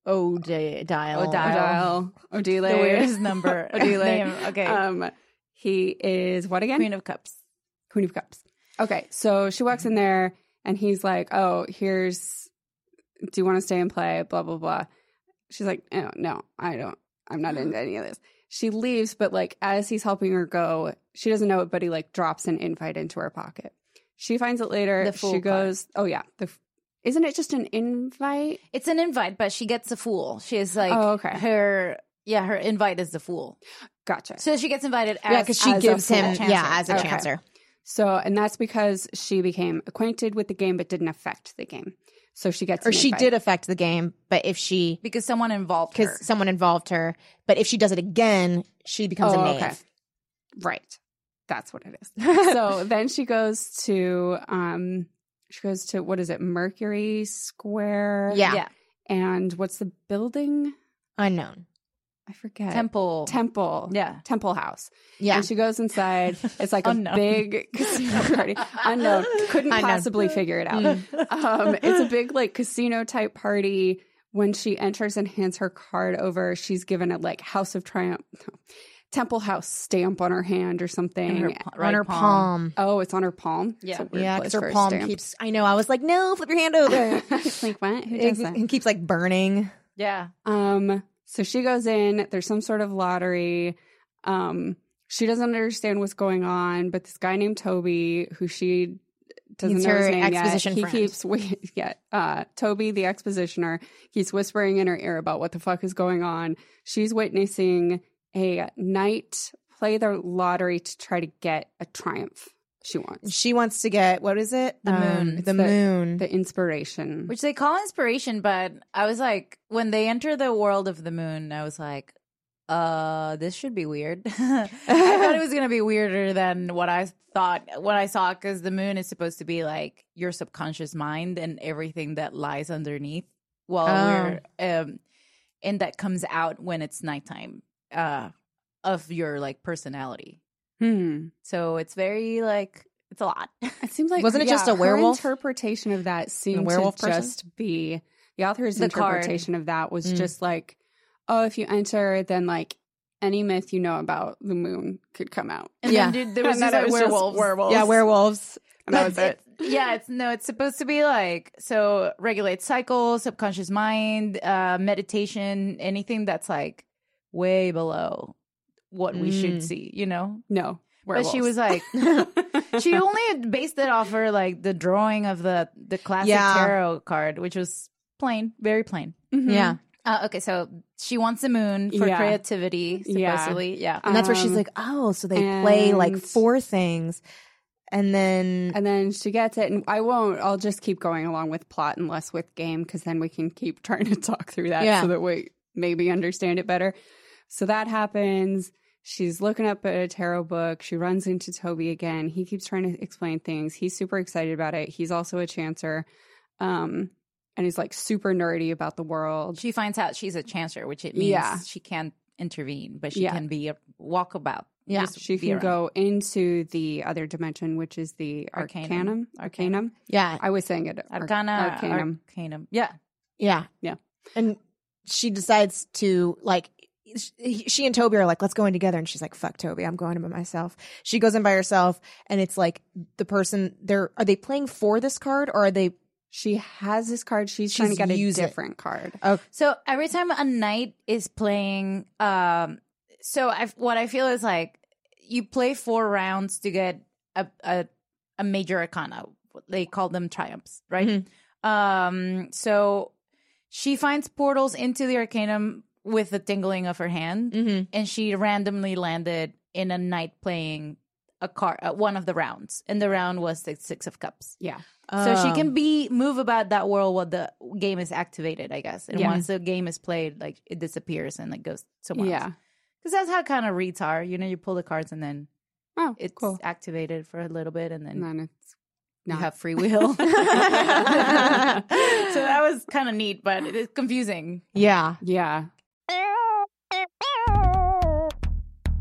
Odile. Odile. Odile, Odile, The weirdest number. Odile. name. Okay. Um, he is what again? Queen of Cups. Queen of Cups. Okay, so she walks in there and he's like, "Oh, here's. Do you want to stay and play? Blah blah blah." She's like, "No, no, I don't. I'm not into any of this." She leaves, but like as he's helping her go, she doesn't know it, but he like drops an invite into her pocket. She finds it later. The fool she card. goes, "Oh yeah, the." f- Isn't it just an invite? It's an invite, but she gets a fool. She is like Oh, okay. her. Yeah, her invite is the fool. Gotcha. So she gets invited. As, Yeah, because she as a gives him, Chancer. yeah, as a Okay. chancer. So, and that's because she became acquainted with the game but didn't affect the game. So she gets Or an she invite. did affect the game, but if she, because someone involved her. because someone involved her, but if she does it again, she becomes Oh, a knave. okay. Right. That's what it is. so then she goes to um she goes to what is it, Mercury Square? Yeah. Yeah. and what's the building? Unknown. I forget. Temple. Temple. Yeah. Temple House. Yeah. And she goes inside. It's like a big casino party. Unknown. Couldn't Unknown. possibly figure it out. Um, it's a big like casino type party. When she enters and hands her card over, she's given a like House of Triumph, Temple House stamp on her hand or something. in her pa- on her palm. oh, it's on her palm. Yeah. Yeah, place because her palm keeps. I know. I was like, no, flip your hand over. Like what? Who it, does that? it keeps like burning. Yeah. Um, so she goes in, there's some sort of lottery. Um, she doesn't understand what's going on, but this guy named Toby, who she doesn't He's know his her name yet, exposition he friend. keeps wait, yeah, uh, Toby, the expositioner, he's whispering in her ear about what the fuck is going on. She's witnessing a knight play the lottery to try to get a triumph she wants. She wants to get what is it? The moon. The The- moon. The inspiration. Which they call inspiration, but I was like, when they enter the world of the moon, I was like, uh, this should be weird. I thought it was going to be weirder than what I thought, what I saw, because the moon is supposed to be like your subconscious mind and everything that lies underneath while Oh. we're, um, and that comes out when it's nighttime, uh, of your like personality. hmm. So it's very like, it's a lot. It seems like Wasn't it just a werewolf? interpretation of that seemed werewolf to person? just be the author's The card. interpretation of that was Mm. just like, oh, if you enter, then like any myth you know about the moon could come out. And Yeah. then dude, there was And just then like it was just werewolves. werewolves. yeah, werewolves. And that was But it. yeah, it's no, it's supposed to be like so regulate cycle, subconscious mind, uh meditation, anything that's like way below what we should Mm. see, you know? No. But she was like she only based it off her like the drawing of the the classic Yeah. tarot card, which was plain, very plain. Mhm. Yeah. Uh, okay, so she wants the moon for Yeah. creativity, Yeah. supposedly. Yeah. And that's where she's like, oh, so they play like four things. And then And then she gets it, and I won't. I'll just keep going along with plot and less with game because then we can keep trying to talk through that Yeah. so that we maybe understand it better. So that happens. She's looking up at a tarot book. She runs into Toby again. He keeps trying to explain things. He's super excited about it. He's also a chancer. Um, and he's like super nerdy about the world. She finds out she's a chancer, which it means Yeah. she can't intervene, but she Yeah. can be a walkabout. Yeah. Just She can around. go into the other dimension, which is the Arcanum. Arcanum. Arcanum. yeah, I was saying it. Ar- Arcana, Arcanum. Arcanum. Yeah. yeah, Yeah. And she decides to like. She she and Toby are like, let's go in together. And she's like, fuck Toby, I'm going in by myself. She goes in by herself, and it's like the person they're are they playing for this card or are they? She has this card. She's, trying to get a used it. different card. So every time a knight is playing, um, so I, what I feel is like you play four rounds to get a a, a major arcana. They call them triumphs, right? Um, so she finds portals into the arcanum with the tingling of her hand, Mm-hmm. and she randomly landed in a night playing a card, uh, one of the rounds, and the round was the six of cups. Yeah. So she can be move about that world while the game is activated, I guess. And Yeah. once the game is played, like it disappears and like goes somewhere Yeah. Because that's how kind of reads are. You know, you pull the cards and then Oh, it's cool. activated for a little bit, and then And then it's you have free will. so that was kind of neat, but it is confusing. Yeah. yeah.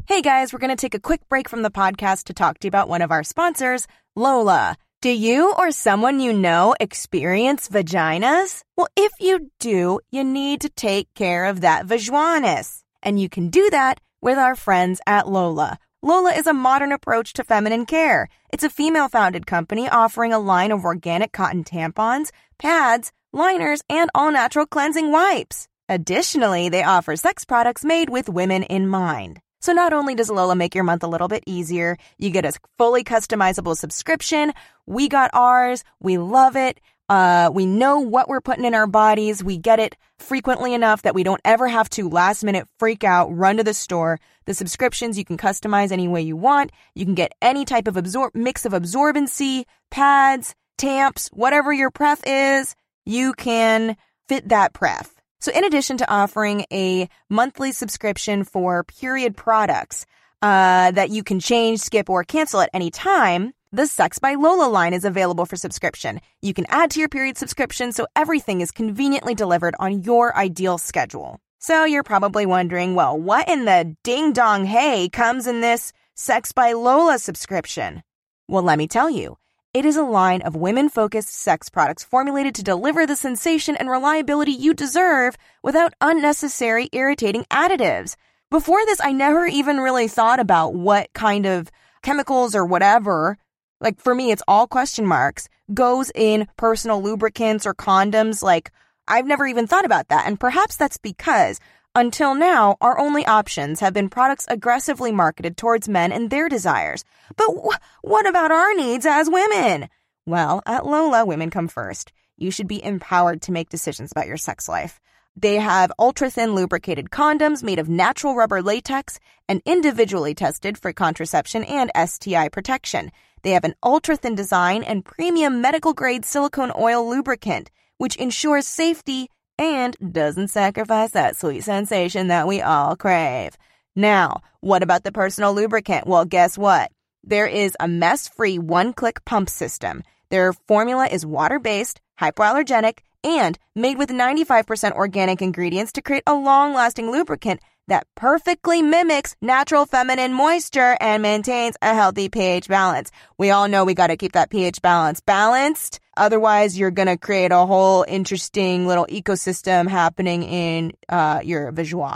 Hey guys, we're going to take a quick break from the podcast to talk to you about one of our sponsors, Lola. Do you or someone you know experience vaginas? Well, if you do, you need to take care of that vaginas. And you can do that with our friends at Lola. Lola is a modern approach to feminine care. It's a female founded company offering a line of organic cotton tampons, pads, liners, and all natural cleansing wipes. Additionally, they offer sex products made with women in mind. So not only does Lola make your month a little bit easier, you get a fully customizable subscription. We got ours. We love it. Uh, we know what we're putting in our bodies. We get it frequently enough that we don't ever have to last minute freak out, run to the store. The subscriptions you can customize any way you want. You can get any type of absor- mix of absorbency, pads, tamps, whatever your pref is, you can fit that pref. So in addition to offering a monthly subscription for period products, uh, that you can change, skip, or cancel at any time, The Sex by Lola line is available for subscription. You can add to your period subscription so everything is conveniently delivered on your ideal schedule. So you're probably wondering, well, what in the ding dong hey comes in this Sex by Lola subscription? Well, let me tell you. It is a line of women focused sex products formulated to deliver the sensation and reliability you deserve without unnecessary irritating additives. Before this, I never even really thought about what kind of chemicals or whatever, like for me, it's all question marks, goes in personal lubricants or condoms. Like, I've never even thought about that. And perhaps that's because until now, our only options have been products aggressively marketed towards men and their desires. But wh- what about our needs as women? Well, at Lola, women come first. You should be empowered to make decisions about your sex life. They have ultra thin lubricated condoms made of natural rubber latex and individually tested for contraception and STI protection. They have an ultra thin design and premium medical grade silicone oil lubricant, which ensures safety and doesn't sacrifice that sweet sensation that we all crave. Now, what about the personal lubricant? Well, guess what? There is a mess free one click pump system. Their formula is water based, hypoallergenic, and made with 95% organic ingredients to create a long lasting lubricant that perfectly mimics natural feminine moisture and maintains a healthy pH balance. We all know we got to keep that pH balance balanced. Otherwise, you're going to create a whole interesting little ecosystem happening in uh, your visual.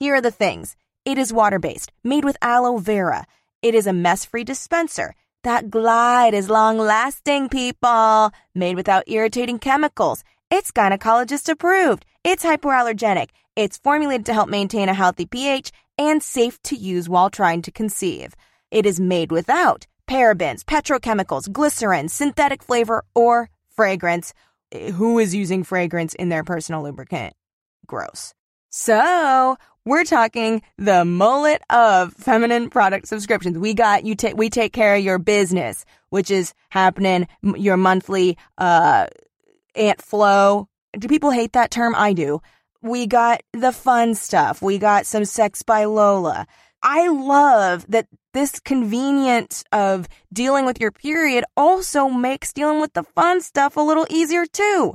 Here are the things. It is water based, made with aloe vera. It is a mess free dispenser. That glide is long lasting, people. Made without irritating chemicals. It's gynecologist approved. It's hypoallergenic. It's formulated to help maintain a healthy pH and safe to use while trying to conceive. It is made without parabens, petrochemicals, glycerin, synthetic flavor, or fragrance. Who is using fragrance in their personal lubricant? Gross. So, we're talking the mullet of feminine product subscriptions. We got you take we take care of your business, which is happening your monthly uh Aunt Flo. Do people hate that term? I do. We got the fun stuff. We got some sex by Lola. I love that this convenience of dealing with your period also makes dealing with the fun stuff a little easier too.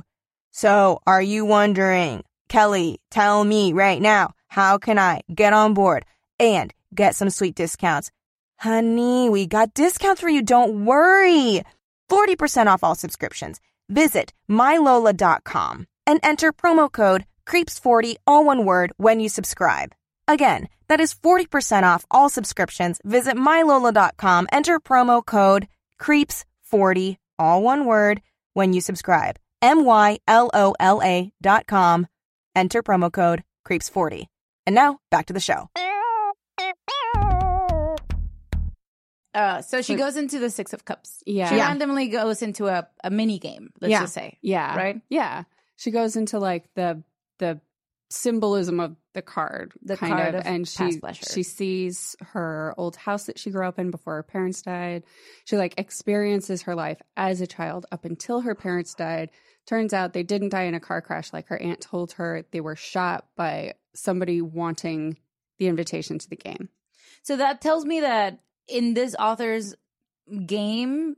So, are you wondering, Kelly, tell me right now, how can I get on board and get some sweet discounts? Honey, we got discounts for you. Don't worry. 40% off all subscriptions. Visit mylola.com and enter promo code CREEPS40, all one word, when you subscribe. Again, that is 40% off all subscriptions. Visit mylola.com, enter promo code CREEPS40, all one word, when you subscribe. M-Y-L-O-L-A dot com, enter promo code CREEPS40. And now, back to the show. Uh, so she goes into the Six of Cups. Yeah. She Yeah. randomly goes into a, a mini game, let's Yeah. just say. Yeah. Right? Yeah. She goes into like the the symbolism of the card, The kind card of, of and she she sees her old house that she grew up in before her parents died. She like experiences her life as a child up until her parents died. Turns out they didn't die in a car crash like her aunt told her. They were shot by somebody wanting the invitation to the game. So that tells me that in this author's game,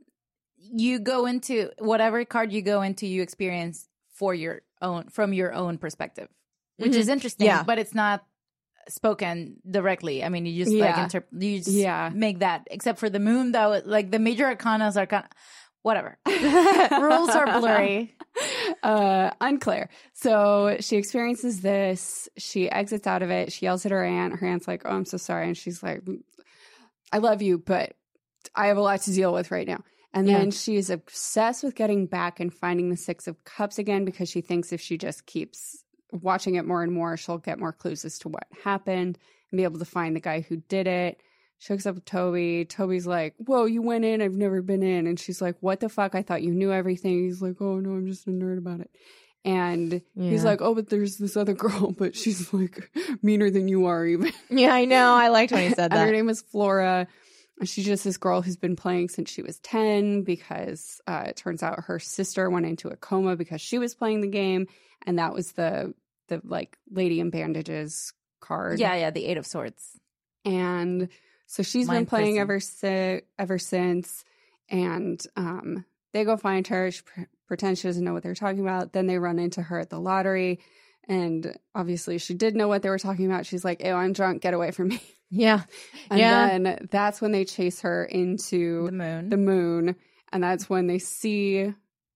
you go into whatever card you go into, you experience for your own, from your own perspective, which is interesting, Yeah. but it's not spoken directly. I mean, you just Yeah. like interp- you just Yeah. make that, except for the moon, though, like the major arcanas are kind of whatever. Rules are blurry. uh unclear so she experiences this she exits out of it she yells at her aunt her aunt's like oh i'm so sorry and she's like i love you but i have a lot to deal with right now and then Yeah. she is obsessed with getting back and finding the six of cups again because she thinks if she just keeps watching it more and more she'll get more clues as to what happened and be able to find the guy who did it she hooks up with Toby. Toby's like, Whoa, you went in. I've never been in. And she's like, What the fuck? I thought you knew everything. He's like, Oh, no, I'm just a nerd about it. And he's like, Oh, but there's this other girl, but she's like meaner than you are, even. Yeah, I know. I liked when he said that. her name is Flora. She's just this girl who's been playing since she was 10 because uh, it turns out her sister went into a coma because she was playing the game. And that was the, the like, lady in bandages card. Yeah, yeah, the Eight of Swords. and so she's been playing prison. ever si- ever since and um, they go find her. She pre- pretends she doesn't know what they're talking about. Then they run into her at the lottery. And obviously, she did know what they were talking about. She's like, "Oh, I'm drunk. Get away from me. Yeah. And Yeah. then that's when they chase her into The moon. the moon. And that's when they see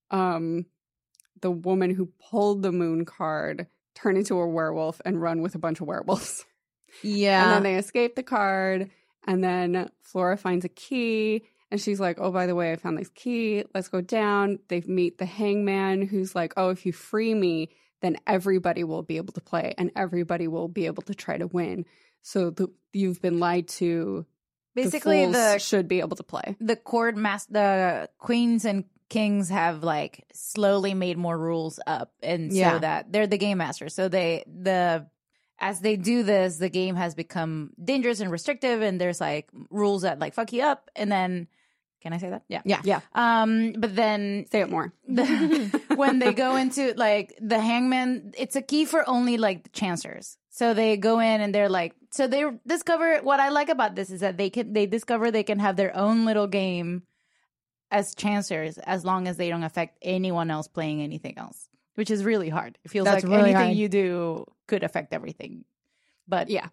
um, the woman who pulled the moon card turn into a werewolf and run with a bunch of werewolves. Yeah. And then they escape the card. And then Flora finds a key. And she's like, Oh, by the way, I found this key. Let's go down. They meet the hangman who's like, Oh, if you free me, then everybody will be able to play and everybody will be able to try to win. So the, you've been lied to. Basically, the, the should be able to play. the court mas the queens and kings have like slowly made more rules up and Yeah. so that they're the game masters so they the as they do this the game has become dangerous and restrictive and there's like rules that like fuck you up and then can i say that yeah Yeah. Yeah. um but then Say it more. the, when they go into like the hangman it's a key for only like the chancers so they go in and they're like so they discover what i like about this is that they can they discover they can have their own little game as chancers as long as they don't affect anyone else playing anything else which is really hard it feels That's like really anything hard. you do could affect everything but Yeah.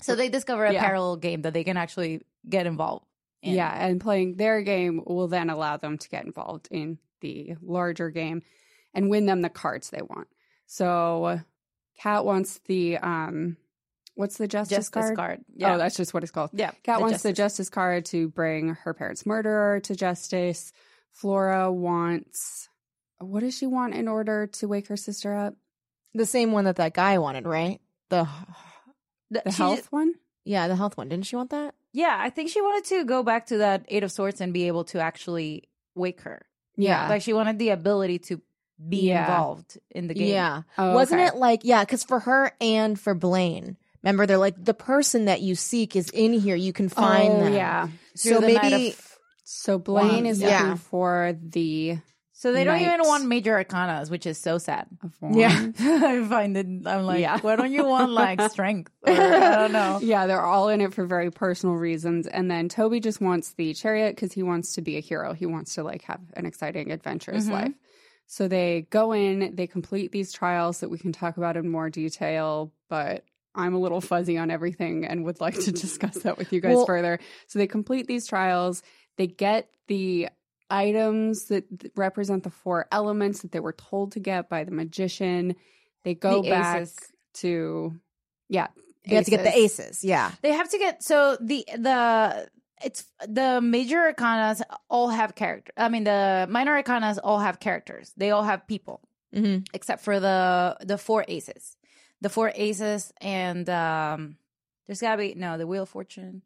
so they discover a Yeah. parallel game that they can actually get involved in. Yeah. And playing their game will then allow them to get involved in the larger game and win them the cards they want. So Kat wants the um what's the justice, justice card? card, yeah Oh, that's just what it's called. yeah Kat the wants the justice. justice card to bring her parents' murderer to justice. Flora wants what does she want in order to wake her sister up? the same one that that guy wanted, right? The The She- health one? yeah, the health one. Didn't she want that? Yeah, I think she wanted to go back to that Eight of Swords and be able to actually wake her. Yeah. Like she wanted the ability to be Yeah. involved in the game. Yeah. Oh, Wasn't okay. it like, yeah, because for her and for Blaine, remember, they're like, the person that you seek is in here. You can find oh, them. yeah. Through So the maybe, of- So Blaine Wands, is yeah. looking for the So they don't even want major arcanas, which is so sad. Yeah. I find it. I'm like, Yeah. why don't you want like strength? Or, I don't know. Yeah, they're all in it for very personal reasons. And then Toby just wants the chariot because he wants to be a hero. He wants to like have an exciting, adventurous Mhm. life. So they go in, they complete these trials that we can talk about in more detail, but I'm a little fuzzy on everything and would like to discuss that with you guys Well- further. So they complete these trials, they get the items that represent the four elements that they were told to get by the magician. They go The back aces. to yeah, you have to get the aces. Yeah. They have to get so the the it's the major arcanas all have character. I mean, the minor arcanas all have characters. They all have people. Mm-hmm. except for the the four aces the four aces and um there's gotta be no the wheel of fortune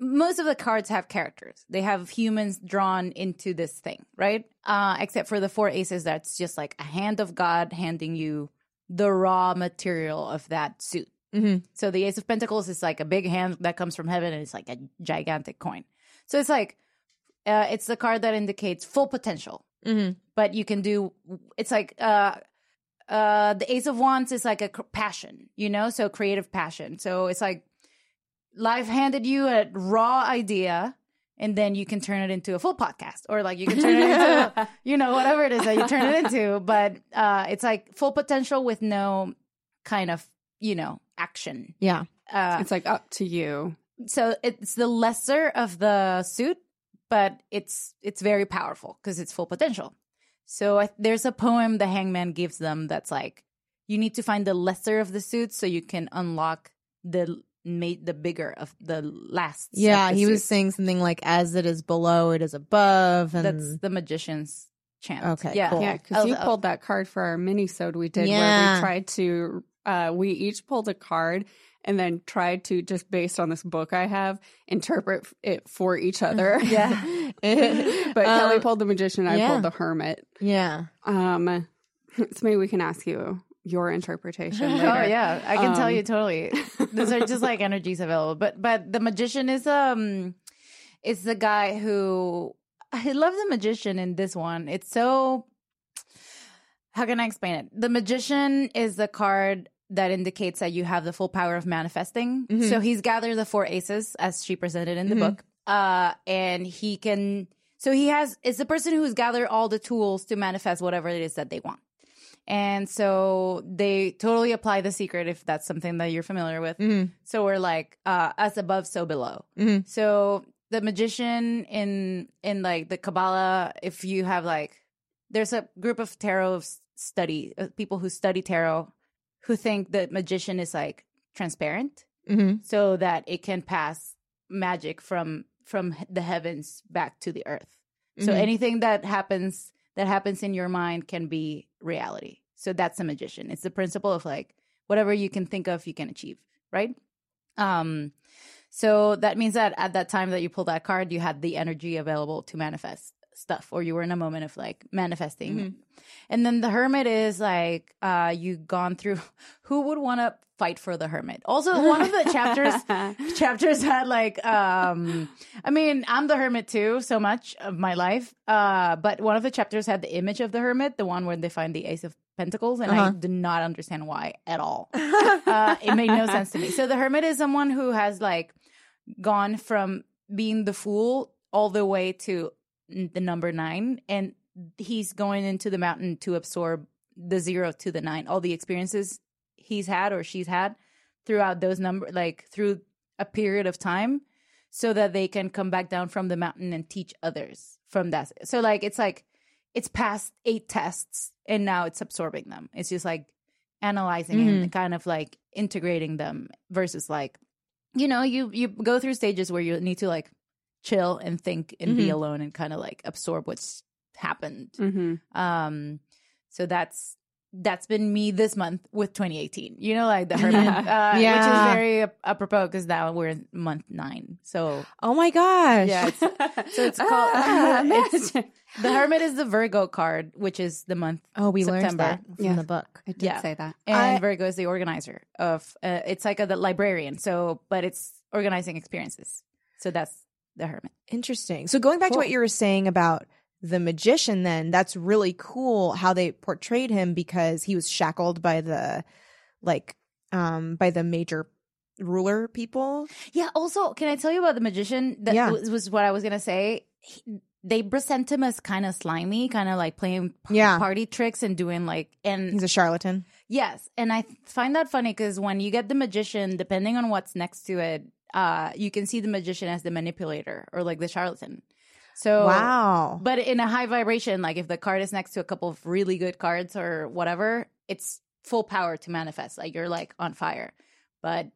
most of the cards have characters they have humans drawn into this thing right uh except for the four aces that's just like a hand of god handing you the raw material of that suit Mm-hmm. so the ace of pentacles is like a big hand that comes from heaven and it's like a gigantic coin. So it's like uh, it's the card that indicates full potential. Mm-hmm. but you can do it's like uh uh the ace of wands is like a cr- passion you know? So creative passion. So it's like life handed you a raw idea and then you can turn it into a full podcast or like you can turn it into you know whatever it is that you turn it into. But uh it's like full potential with no kind of you know action Yeah. uh It's like up to you. so it's the lesser of the suit but it's it's very powerful because it's full potential so I, there's a poem the hangman gives them that's like you need to find the lesser of the suits so you can unlock the made the bigger of the last Yeah. the He was saying something like, as it is below, it is above. And that's the magician's chant Okay, yeah cool. Yeah, because you Of- of- pulled that card for our mini-sode we did where we tried to, uh, we each pulled a card and then tried to, just based on this book I have, interpret it for each other. yeah. but Kelly Um, pulled the magician, I yeah. pulled the hermit. Yeah. Um, so maybe we can ask you your interpretation later. Oh yeah, I can tell Um, you totally. Those are just like energies available. But but the magician is um is the guy who I love the magician in this one. It's so how can I explain it? The magician is the card that indicates that you have the full power of manifesting. Mhm. So he's gathered the four aces as she presented in the Mhm. book. Uh and he can So he has is the person who's gathered all the tools to manifest whatever it is that they want. And so they totally apply the secret if that's something that you're familiar with. Mhm. So we're like uh as above so below. Mhm. So the magician in in like the Kabbalah if you have like there's a group of tarot s- study uh, people who study tarot who think that magician is like transparent Mhm. so that it can pass magic from from the heavens back to the earth. So Mhm. anything that happens that happens in your mind can be reality. So that's a magician. It's the principle of like whatever you can think of, you can achieve, right? Um so that means that at that time that you pull that card, you had the energy available to manifest stuff or you were in a moment of like manifesting. Mhm. And then the hermit is like uh you gone through who would want to fight for the hermit. Also one of the chapters chapters had like um I mean, I'm the hermit too, so much of my life. Uh but one of the chapters had the image of the hermit, the one where they find the ace of pentacles and I Uh-huh. did not understand why at all. uh it made no sense to me. So the hermit is someone who has like gone from being the fool all the way to the number 9 and he's going into the mountain to absorb the 0 to the 9, all the experiences he's had or she's had throughout those number like through a period of time so that they can come back down from the mountain and teach others from that. So like it's like it's past eight tests and now it's absorbing them. It's just like analyzing and mm-hmm. kind of like integrating them versus like you know you you go through stages where you need to like chill and think and be Mhm. alone and kind of like absorb what's happened hmm um, so that's that's been me this month with 2018. You know, like the hermit, uh, which is very ap- apropos because now we're in month nine. So Oh my gosh. yeah, it's, so it's called Ah, it's- the hermit is the Virgo card, which is the month, Oh, we learned September. that from Yeah. the book. I did Yeah. say that. and I- Virgo is the organizer of. Uh, it's like a the librarian. So, but it's organizing experiences. So that's the hermit. Interesting. So going back to what you were saying about the magician then that's really cool how they portrayed him because he was shackled by the like um by the major ruler people. Yeah. Also, can I tell you about the magician? That Yeah. was, was what I was gonna say. He, they present him as kind of slimy, kind of like playing p- Yeah. party tricks and doing like and He's a charlatan. yes, and I find that funny because when you get the magician, depending on what's next to it, uh, you can see the magician as the manipulator or like the charlatan. So wow. but in a high vibration, like if the card is next to a couple of really good cards or whatever, it's full power to manifest. Like you're like on fire. But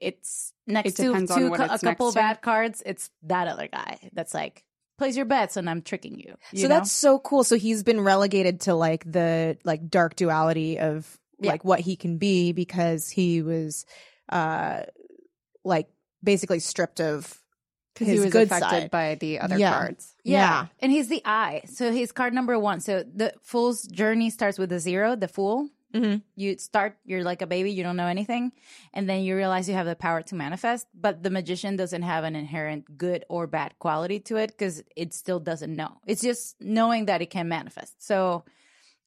it's next It to, to what cou- a couple next to. bad cards. It's that other guy that's like plays your bets and I'm tricking you. you so know? that's so cool. So he's been relegated to like the like dark duality of Yeah. like what he can be because he was uh like basically stripped of Because he his was good affected side. by the other Yeah. cards. yeah. And he's the eye. So he's card number one. So the fool's journey starts with the zero, the fool. Mhm. You start, you're like a baby, you don't know anything. And then you realize you have the power to manifest. But the magician doesn't have an inherent good or bad quality to it because it still doesn't know. It's just knowing that it can manifest. So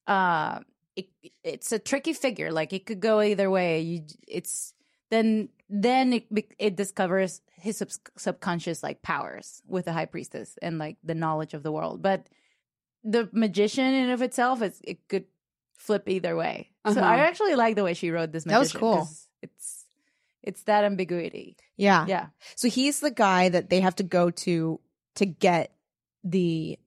uh, it, it's a tricky figure. Like it could go either way. You, it's then then it it discovers his sub- subconscious like powers with the high priestess and like the knowledge of the world. But the magician in of itself, it's, it could flip either way. So Uh-huh. I actually like the way she wrote this. That was magician, cool. It's it's that ambiguity. Yeah. Yeah, So he's the guy that they have to go to to get the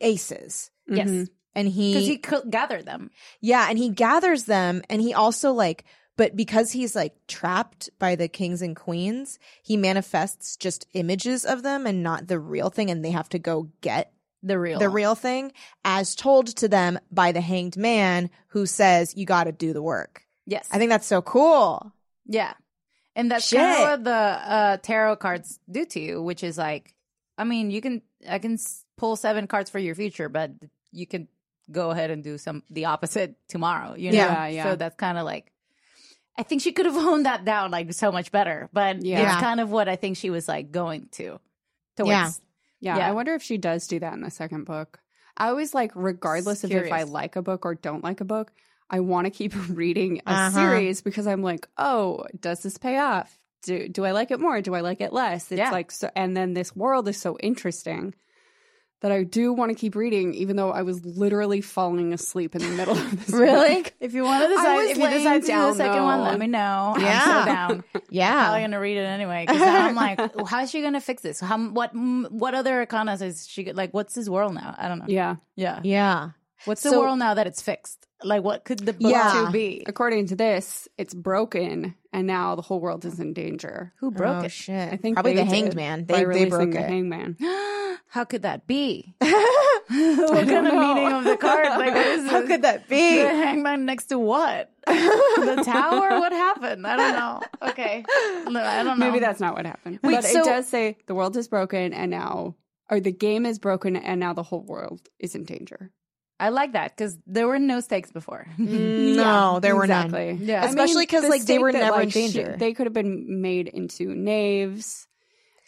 aces. yes, Mhm. And he, because he could gather them. yeah, and he gathers them and he also like but because he's like trapped by the kings and queens, he manifests just images of them and not the real thing and they have to go get The real, the real thing as told to them by the hanged man who says you got to do the work. Yes, I think that's so cool. Yeah. And that's Shit. kind of what the uh, tarot cards do to you, which is like, I mean, you can, I can pull seven cards for your future, but you can go ahead and do some, the opposite tomorrow, you know? Yeah, yeah. So that's kind of like, I think she could have honed that down like so much better, but Yeah. it's kind of what I think she was like going to. Towards. Yeah. Yeah, Yeah. I wonder if she does do that in the second book. I always like, regardless of if I like a book or don't like a book, I want to keep reading a Uh-huh. series because I'm like, oh, does this pay off? Do do I like it more? Do I like it less? It's Yeah. like so, and then this world is so interesting that I do want to keep reading, even though I was literally falling asleep in the middle of this. Really? book. If you want to decide, if you decide to do the down, second one, let me know. Yeah. I'm so down. Yeah. Probably gonna read it anyway because I'm like, well, how is she gonna fix this? How what what other arcanas is she like? What's his world now? I don't know. Yeah. Yeah. Yeah. What's the world now that it's fixed? Like, what could the book Yeah. two be? According to this, it's broken, and now the whole world is in danger. Who broke oh, it? shit. I think probably they the hanged did man. They they broke the it. hangman. How could that be? what kind of meaning of the card? Like, what is How this? could that be? The hangman next to what? the tower? What happened? I don't know. Okay, No, I don't know. Maybe that's not what happened. Wait, but so- it does say the world is broken, and now, or the game is broken, and now the whole world is in danger. I like that because there were no stakes before. Mm, no, there were none. exactly. Yeah. I mean, the like, they were that, never in like, she- danger. they could have been made into knaves.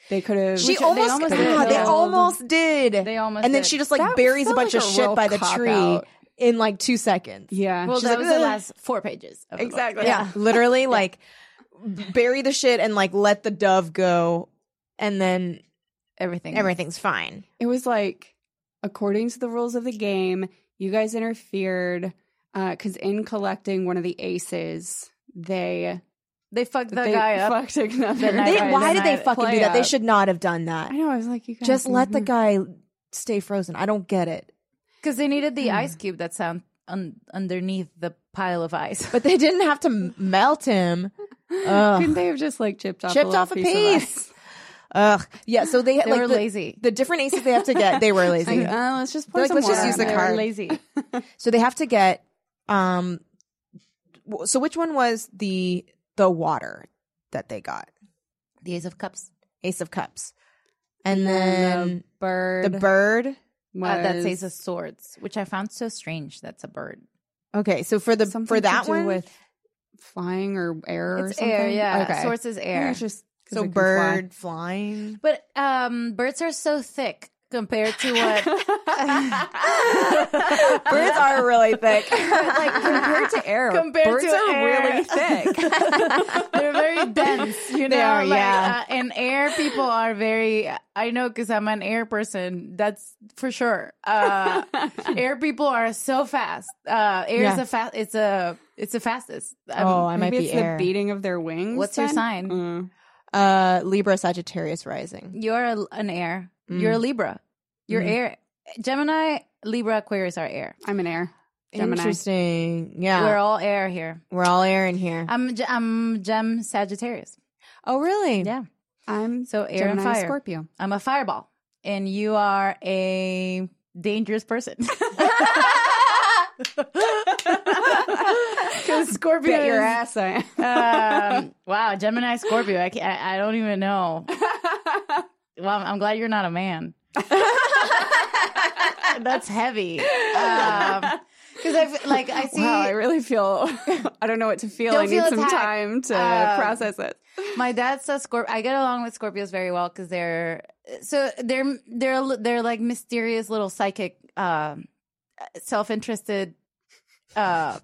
They could have. She Which they almost, almost God, did. they almost did. They almost and then did. she just like That buries a bunch like of a shit by the tree out. in like two seconds. Yeah. Well, She's that like, was the last four pages. Of the book. Exactly. Yeah, literally like bury the shit and like let the dove go, and then everything. everything's fine. It was like, according to the rules of the game, you guys interfered uh, because in collecting one of the aces, they They fucked the they guy up. fucked another. The They, Right, why did they fucking do play that? They should not have done that. I know. I was like, you guys Just let the guy stay frozen. I don't get it. Because they needed the ice cube that's un- un- underneath the pile of ice. But they didn't have to melt him. Couldn't they have just like chipped off Chipped a little off a piece? of piece. Ugh. Yeah. So they, They like were the, lazy. The different aces they have to get. They were lazy. Like, uh, let's just pour They're like, some let's just use the on it. They were card. lazy. So they have to get um w- so which one was the the water that they got? The Ace of Cups. Ace of Cups. And And then the bird. the bird. Uh, that's was Ace of Swords, which I found so strange. That's a bird. Okay, so for the something for that one with flying or air or something. air, yeah. Okay. Swords is air. it's just so it can fly. bird flying. But um, birds are so thick compared to what. Birds are really thick. like compared to air, Compared birds to are air. really thick. They're very dense, you know. are, like, yeah. uh, and air people are very. I know because I'm an air person. That's for sure. Uh, air people are so fast. Uh, air is a fast. It's a. It's the fastest. Um, oh, I might Maybe be it's air. the beating of their wings. What's your sign? Mm. Uh Libra Sagittarius rising. You're a, an air. Mm. You're a Libra. You're Mm. air. Gemini, Libra, Aquarius are air. I'm an air. Gemini. Interesting. Yeah. We're all air here. We're all air in here. I'm I'm Gem Sagittarius. oh really? Yeah. I'm So air Gemini and fire. Scorpio. I'm a fireball, and you are a dangerous person. Scorpio Bet your ass I am. um, wow, Gemini, Scorpio. I, can't, I I don't even know. Well, I'm, I'm glad you're not a man. That's heavy. Because I f- like I see wow, I really feel. I don't know what to feel. I need feel some attacked. time to Um, process it. my dad's a Scorpio. I get along with Scorpios very well because they're so they're they're they're like mysterious little psychic, um, self-interested, uh,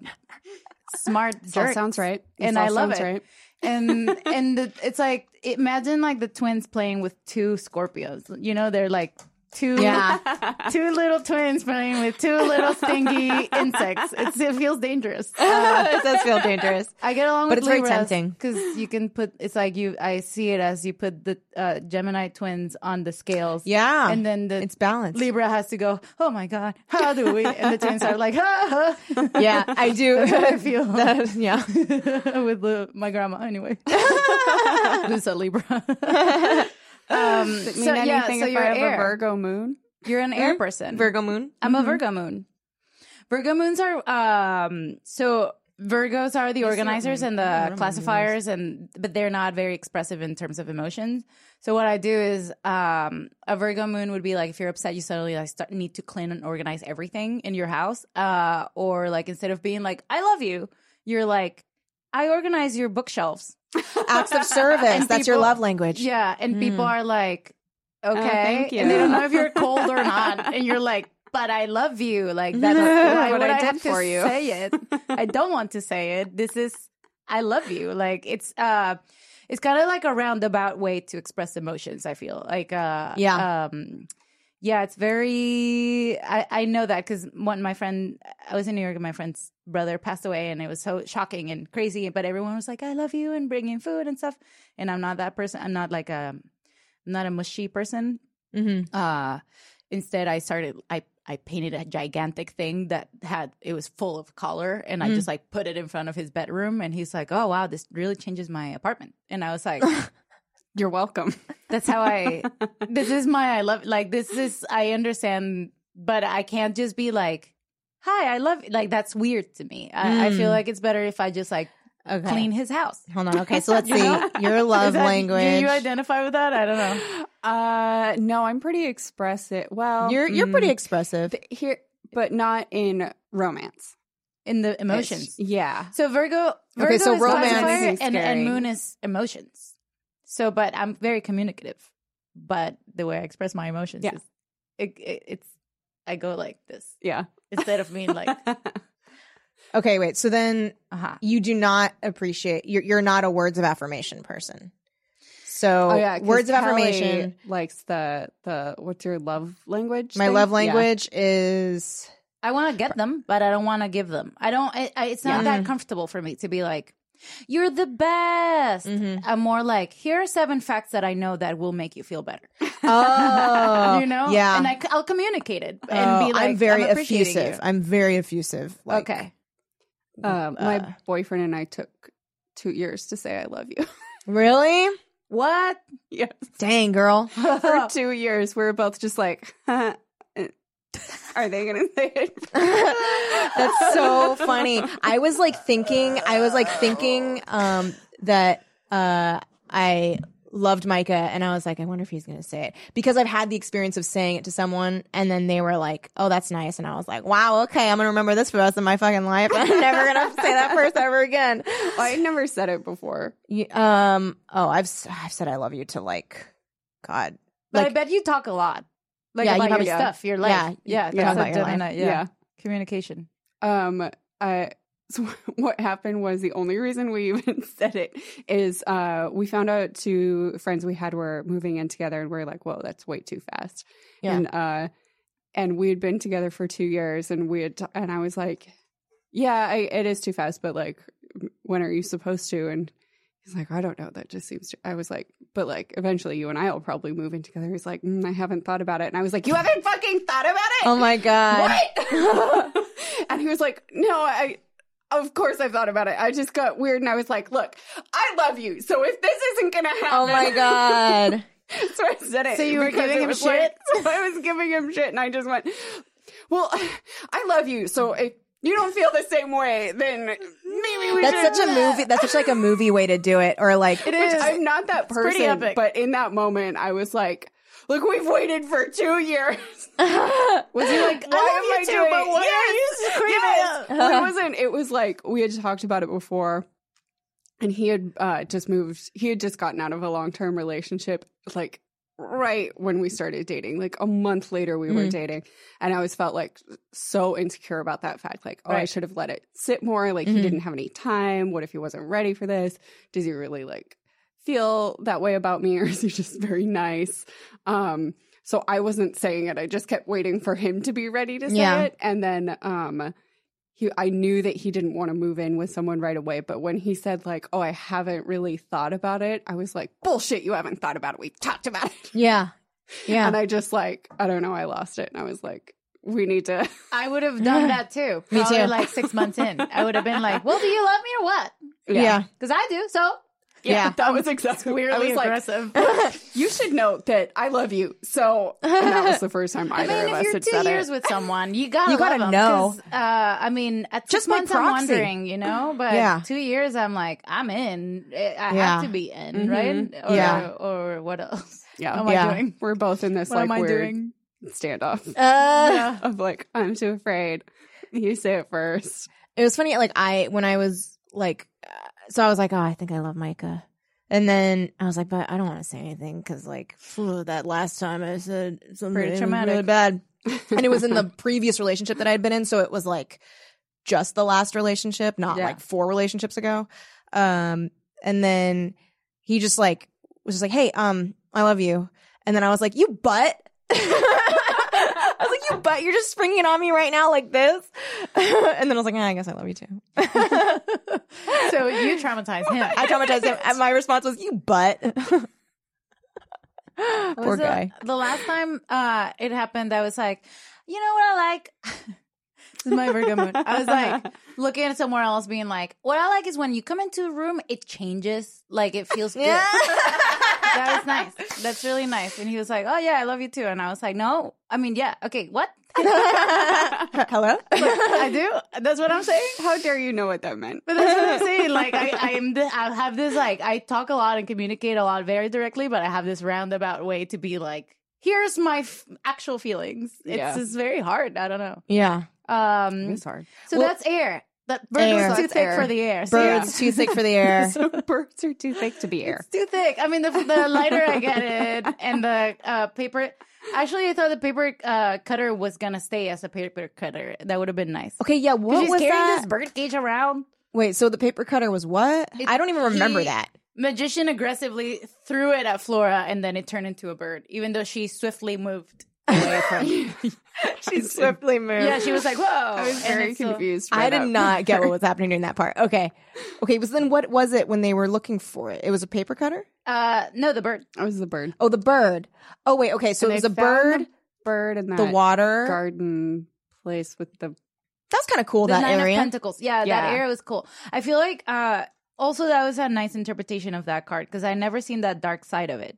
smart That jerks. sounds right. And I love it. Right. and and the, it's like imagine like the twins playing with two Scorpios. You know, they're like two Yeah. two little twins playing with two little stingy insects. It's, it feels dangerous. Uh, it does feel dangerous. I get along. But with it's very tempting. because you can put. It's like you. I see it as you put the uh, Gemini twins on the scales. Yeah. and then the it's balanced. Libra has to go. Oh my god, how do we? And the twins are like, ha, ha. Yeah, I do. I feel. That- yeah. with the, my grandma anyway. Who's a Libra? Um, Does it mean so, yeah, anything so if you're I have air. a Virgo moon? You're an air person. Virgo moon. I'm a Virgo moon. Virgo moons are um so Virgos are the organizers and the classifiers and but they're not very expressive in terms of emotions. So what I do is um a Virgo moon would be like if you're upset you suddenly like start, need to clean and organize everything in your house uh or like instead of being like I love you you're like I organize your bookshelves. Acts of service. And That's your love language. Yeah, and people are like, okay, thank you. and they don't know if you're cold or not, and you're like, but I love you. Like that's why What would I I, did have for to you. say it? I don't want to say it. This is I love you. Like it's uh, it's kind of like a roundabout way to express emotions. I feel like uh, Yeah. um. Yeah, it's very. I, I know that because one my friend, I was in New York and my friend's brother passed away, and it was so shocking and crazy. But everyone was like, "I love you" and bringing food and stuff. And I'm not that person. I'm not like a, I'm not a mushy person. Mm-hmm. Uh, instead, I started. I I painted a gigantic thing that had it was full of color, and I Mm. just like put it in front of his bedroom. And he's like, "Oh wow, this really changes my apartment." And I was like. You're welcome. That's how I. this is my I love. Like this is I understand, but I can't just be like, "Hi, I love." Like that's weird to me. I, I feel Mm. like it's better if I just like Okay. clean his house. Hold on. Okay, so let's see. know? Your love that- language. Do you identify with that? I don't know. Uh, no, I'm pretty expressive. Well, you're you're pretty mm, expressive. th- here, but not in romance. In the emotions. Yeah. So Virgo. Virgo Okay, so is romance- and, and. Moon is emotions. So, but I'm very communicative. But the way I express my emotions Yeah. is, it, it, it's I go like this Yeah. instead of being like, Okay, wait. So then uh-huh. you do not appreciate. You're you're not a words of affirmation person. So oh yeah. words of Kelly affirmation. likes the the what's your love language? My thing? love Yeah. language is I want to get them, but I don't want to give them. I don't. I, I, it's not Yeah. that comfortable for me to be like, "You're the best." Mhm. I'm more like, "Here are seven facts that I know that will make you feel better." oh you know, yeah. and I, will communicate it and Oh, be like, I'm very appreciating effusive. you." I'm very effusive. Like, okay, Um, my Uh, boyfriend and I took two years to say I love you. Really? what? yes. Dang, girl. For two years, we were both just like, are they going to say it? That's so funny. I was like thinking, I was like thinking um, that uh, I loved Micah, and I was like, I wonder if he's going to say it because I've had the experience of saying it to someone, and then they were like, "Oh, that's nice," and I was like, "Wow, okay, I'm going to remember this for the rest of my fucking life. I'm never going to say that first ever again." I never said it before. You- um, oh, I've I've said I love you to like, God, But I bet you talk a lot. Like Yeah, you about probably- your stuff, your life. Yeah, Yeah, you that's talk a about your life. Yeah. Yeah. communication. Um, I so what happened was the only reason we even said it is uh we found out two friends we had were moving in together and we are like, whoa, that's way too fast. Yeah. And uh and we had been together for two years and we had t- and I was like, yeah, I, it is too fast, but like, when are you supposed to? And he's like, I don't know. That just seems. To, I was like, but like, eventually you and I will probably move in together. He's like, mm, I haven't thought about it, and I was like, you haven't fucking thought about it. oh my God, What? and he was like, No, I. Of course, I thought about it. I just got weird, and I was like, "Look, I love you. So if this isn't gonna happen, oh my God. so I said it. So you were giving him shit? like- so I was giving him shit, and I just went, "Well, I love you. So if you don't feel the same way, then That's such a movie. That's such like a movie way to do it, or like It is. I'm not that person, but in that moment, I was like, "Look, we've waited for two years." Was he like, Why I am I you too, doing- but why Yes, are you screaming? yes. Well, it wasn't. It was like we had talked about it before, and he had uh, just moved. He had just gotten out of a long term relationship, like right when we started dating. Like a month later, we were Mm. dating, and I always felt like so insecure about that fact. Like, oh, I should have let it sit more. Like Mhm. he didn't have any time. What if he wasn't ready for this? Does he really like feel that way about me, or is he just very nice? Um, so I wasn't saying it. I just kept waiting for him to be ready to say Yeah. it. And then um he I knew that he didn't want to move in with someone right away, but when he said like, "Oh, I haven't really thought about it." I was like, "Bullshit, you haven't thought about it. We've talked about it." yeah, yeah. And I just like, I don't know, I lost it. And I was like, "We need to I would have done that too. Me too. Like six months in, I would have been like, "Well, do you love me or what?" yeah. Because I do. So Yeah. that was exactly I weirdly was like, aggressive. you should note that I love you. So and that was the first time I either mean, of if us you're had two said years it. with someone, you gotta You gotta know. Uh, I mean, at Just months, I'm wondering, you know. But Yeah. two years, I'm like, I'm in. I Yeah. have to be in, Mhm. right? Or, Yeah. Or what else? yeah, What am Yeah. I doing? we're both in this What like am I weird doing? standoff Uh, of like, I'm too afraid. You say it first. It was funny. Like I, when I was like, so I was like, oh, I think I love Micah. And then I was like, but I don't want to say anything because, like, phew, that last time I said something Pretty traumatic. really bad, and it was in the previous relationship that I had been in, so it was like just the last relationship, not Yeah. like four relationships ago. Um, and then he just like was just like, hey, um, I love you, and then I was like, you butt. I was like, you butt, you're just springing it on me right now like this. and then I was like, "Ah, I guess I love you too. so you traumatized him. I traumatized him. And my response was, you butt. Poor guy. The, last time uh, it happened, I was like, you know what I like? this is my Virgo moon. I was like looking at somewhere else, being like, what I like is when you come into a room, it changes. Like it feels good. That was nice. That's really nice. And he was like, oh yeah, I love you too. And I was like, no, I mean, yeah, okay, what? Hello? I do. That's what I'm saying. How dare you know what that meant? But that's what I'm saying. Like I, I am. The, I have this like I talk a lot and communicate a lot very directly, but I have this roundabout way to be like, here's my f- actual feelings. It's Yeah. just very hard. I don't know. Yeah. Um. It's hard. So Well- that's air. That bird Air. was too thick air. for the air. So yeah. Birds too thick for the air. So birds are too thick to be air. It's too thick. I mean, the the lighter I get it, and the uh, paper. Actually, I thought the paper uh, cutter was gonna stay as a paper cutter. That would have been nice. Okay, yeah. what she's was carrying that? this bird cage around. Wait, so the paper cutter was what? It- I don't even remember he- that. Magician aggressively threw it at Flora, and then it turned into a bird, even though she swiftly moved away from. She swiftly moved. yeah, she was like, "Whoa!" I was very it's confused. by I did that. not get what was happening during that part. Okay. Okay, but then what was it when they were looking for it? It was a paper cutter? Uh, no, the bird. It was the bird. Oh, the bird. Oh, wait, okay, so And it was they a found bird, the bird in that the water. garden place with the. That's kind of cool, the that nine area. of pentacles. Yeah, Yeah. that area was cool. I feel like uh, also that was a nice interpretation of that card because I never seen that dark side of it.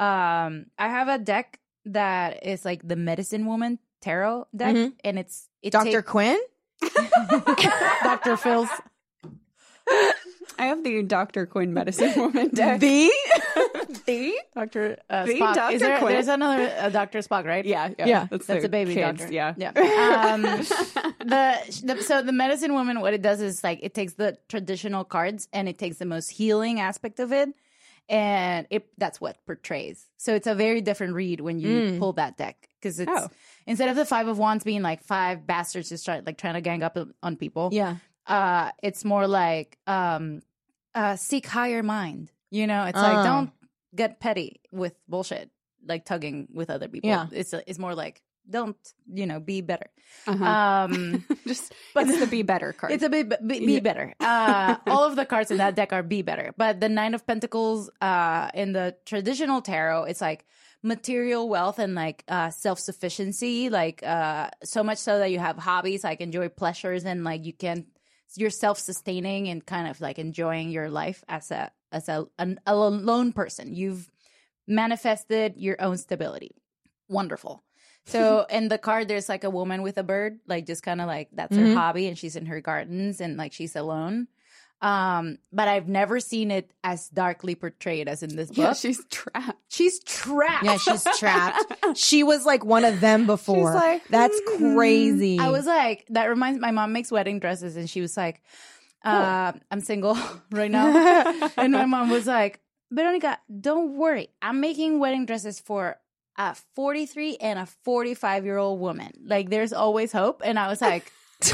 Um, I have a deck that is like the medicine woman tarot deck, Mhm. and it's it Dr. Quinn? Dr. Phil's. I have the Dr. Quinn medicine woman deck. The? the? Doctor uh, The Spock. Dr. Is there, Quinn. there's another uh, Doctor Spock, right? Yeah, yeah, Yeah. That's, That's the a baby kids, doctor. Yeah, yeah. Um, the, the so the medicine woman, what it does is like it takes the traditional cards and it takes the most healing aspect of it, and it that's what portrays. So it's a very different read when you Mm. pull that deck because it's Oh. instead of the five of wands being like five bastards just try like trying to gang up on people. Yeah. uh, it's more like um, uh, seek higher mind. You know, it's Oh. like don't get petty with bullshit, like tugging with other people. Yeah. it's it's more like don't you know be better. Uh-huh. Um, Just, but- it's the be better card. it's a bit be, be better. Uh, all of the cards in that deck are be better, but the nine of pentacles uh, in the traditional tarot, it's like material wealth and like uh, self sufficiency, like uh, so much so that you have hobbies, like enjoy pleasures and like you can you're self sustaining and kind of like enjoying your life as a as a an, a lone person. You've manifested your own stability. Wonderful. So in the card, there's like a woman with a bird, like just kind of like that's her Mhm. hobby, and she's in her gardens and like she's alone. Um, but I've never seen it as darkly portrayed as in this book. yeah, she's trapped. she's trapped. Yeah, she's trapped. she was like one of them before. like, That's "Mm." crazy. I was like, that reminds my mom makes wedding dresses, and she was like, uh, I'm single right now. and my mom was like, Veronica, don't worry. I'm making wedding dresses for a 43 and a 45 year old woman. Like, there's always hope. And I was like,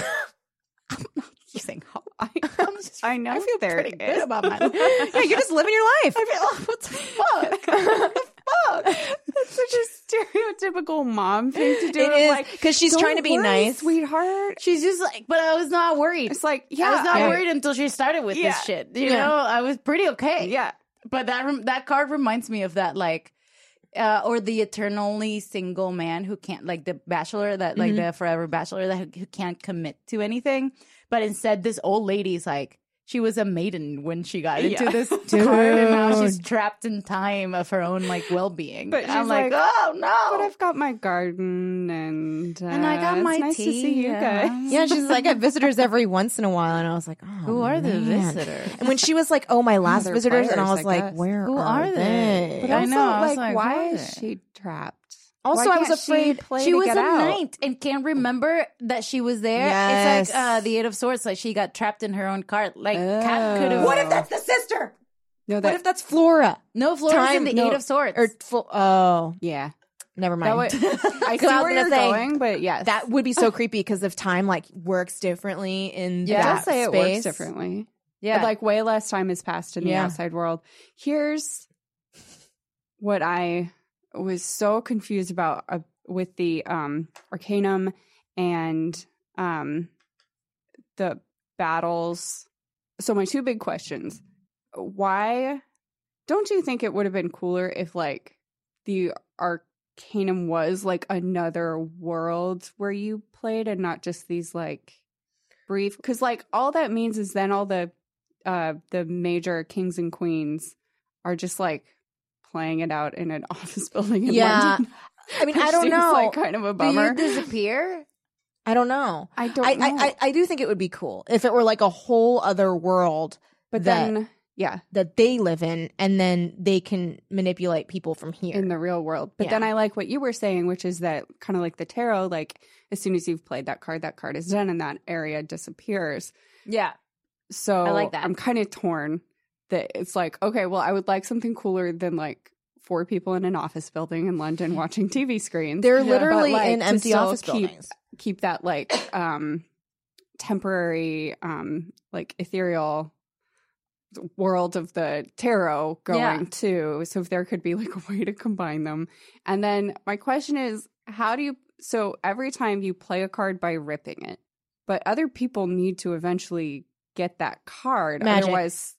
I'm not using hope. I, I'm just, I know I feel there pretty good about my life. yeah, you're just living your life. I feel, oh, what the fuck? what the fuck? That's such a stereotypical mom thing to do. It is like, because she's trying to be worry, nice. sweetheart. She's just like, but I was not worried. It's like, yeah, I was not I- worried until she started with Yeah. this shit. You Yeah. know, I was pretty okay. Yeah, But that that card reminds me of that, like, uh, or the eternally single man who can't, like the bachelor that, like the forever bachelor that who, who can't commit to anything. But instead, this old lady's like, she was a maiden when she got into Yeah. this card, and now she's trapped in time of her own like well being. But And I'm she's like, like, oh no! but I've got my garden and uh, And I got it's my nice to see you tea, guys. yeah. Yeah, she's like, I have visitors every once in a while, and I was like, oh, Who are the visitors? And when she was like, oh, my last They're visitors, and I was I like, where Who are, are they? they? But I also, know, I was like, like, why who is are she trapped? Also, I was can't she afraid play she was a out? knight and can't remember that she was there. Yes. It's like uh, the Eight of Swords, like she got trapped in her own cart. Like Cat could have. Oh. What if that's the sister? No, What that if that's Flora? No, Flora's in the no, Eight of Swords. Or full, oh, yeah. never mind. would, I see Because I was where you're say, going, but yes, that would be so creepy because if time like works differently in Yeah. That does say it space, works differently. yeah, But like way less time has passed in the outside world. Here's what I was so confused about a, with the um Arcanum and um the battles. So my two big questions. Why don't you think it would have been cooler if like the Arcanum was like another world where you played and not just these like brief cuz like all that means is then all the uh the major kings and queens are just like playing it out in an office building in Yeah. London. I mean, I don't know. like kind of a Do you disappear? I don't know. I don't I, know. I, I, I do think it would be cool if it were like a whole other world but that- then yeah, that they live in, and then they can manipulate people from here. in the real world. But Yeah. then I like what you were saying, which is that kind of like the tarot, like as soon as you've played that card, that card is done and that area disappears. Yeah. So I like that. I'm kind of torn that it's like, okay, well, I would like something cooler than like four people in an office building in London watching TV screens. They're But, literally like, in empty office keep, buildings. Keep that like um temporary um like ethereal world of the tarot going Yeah. too. So if there could be like a way to combine them. And then my question is, how do you so every time you play a card by ripping it, but other people need to eventually get that card. Magic. Otherwise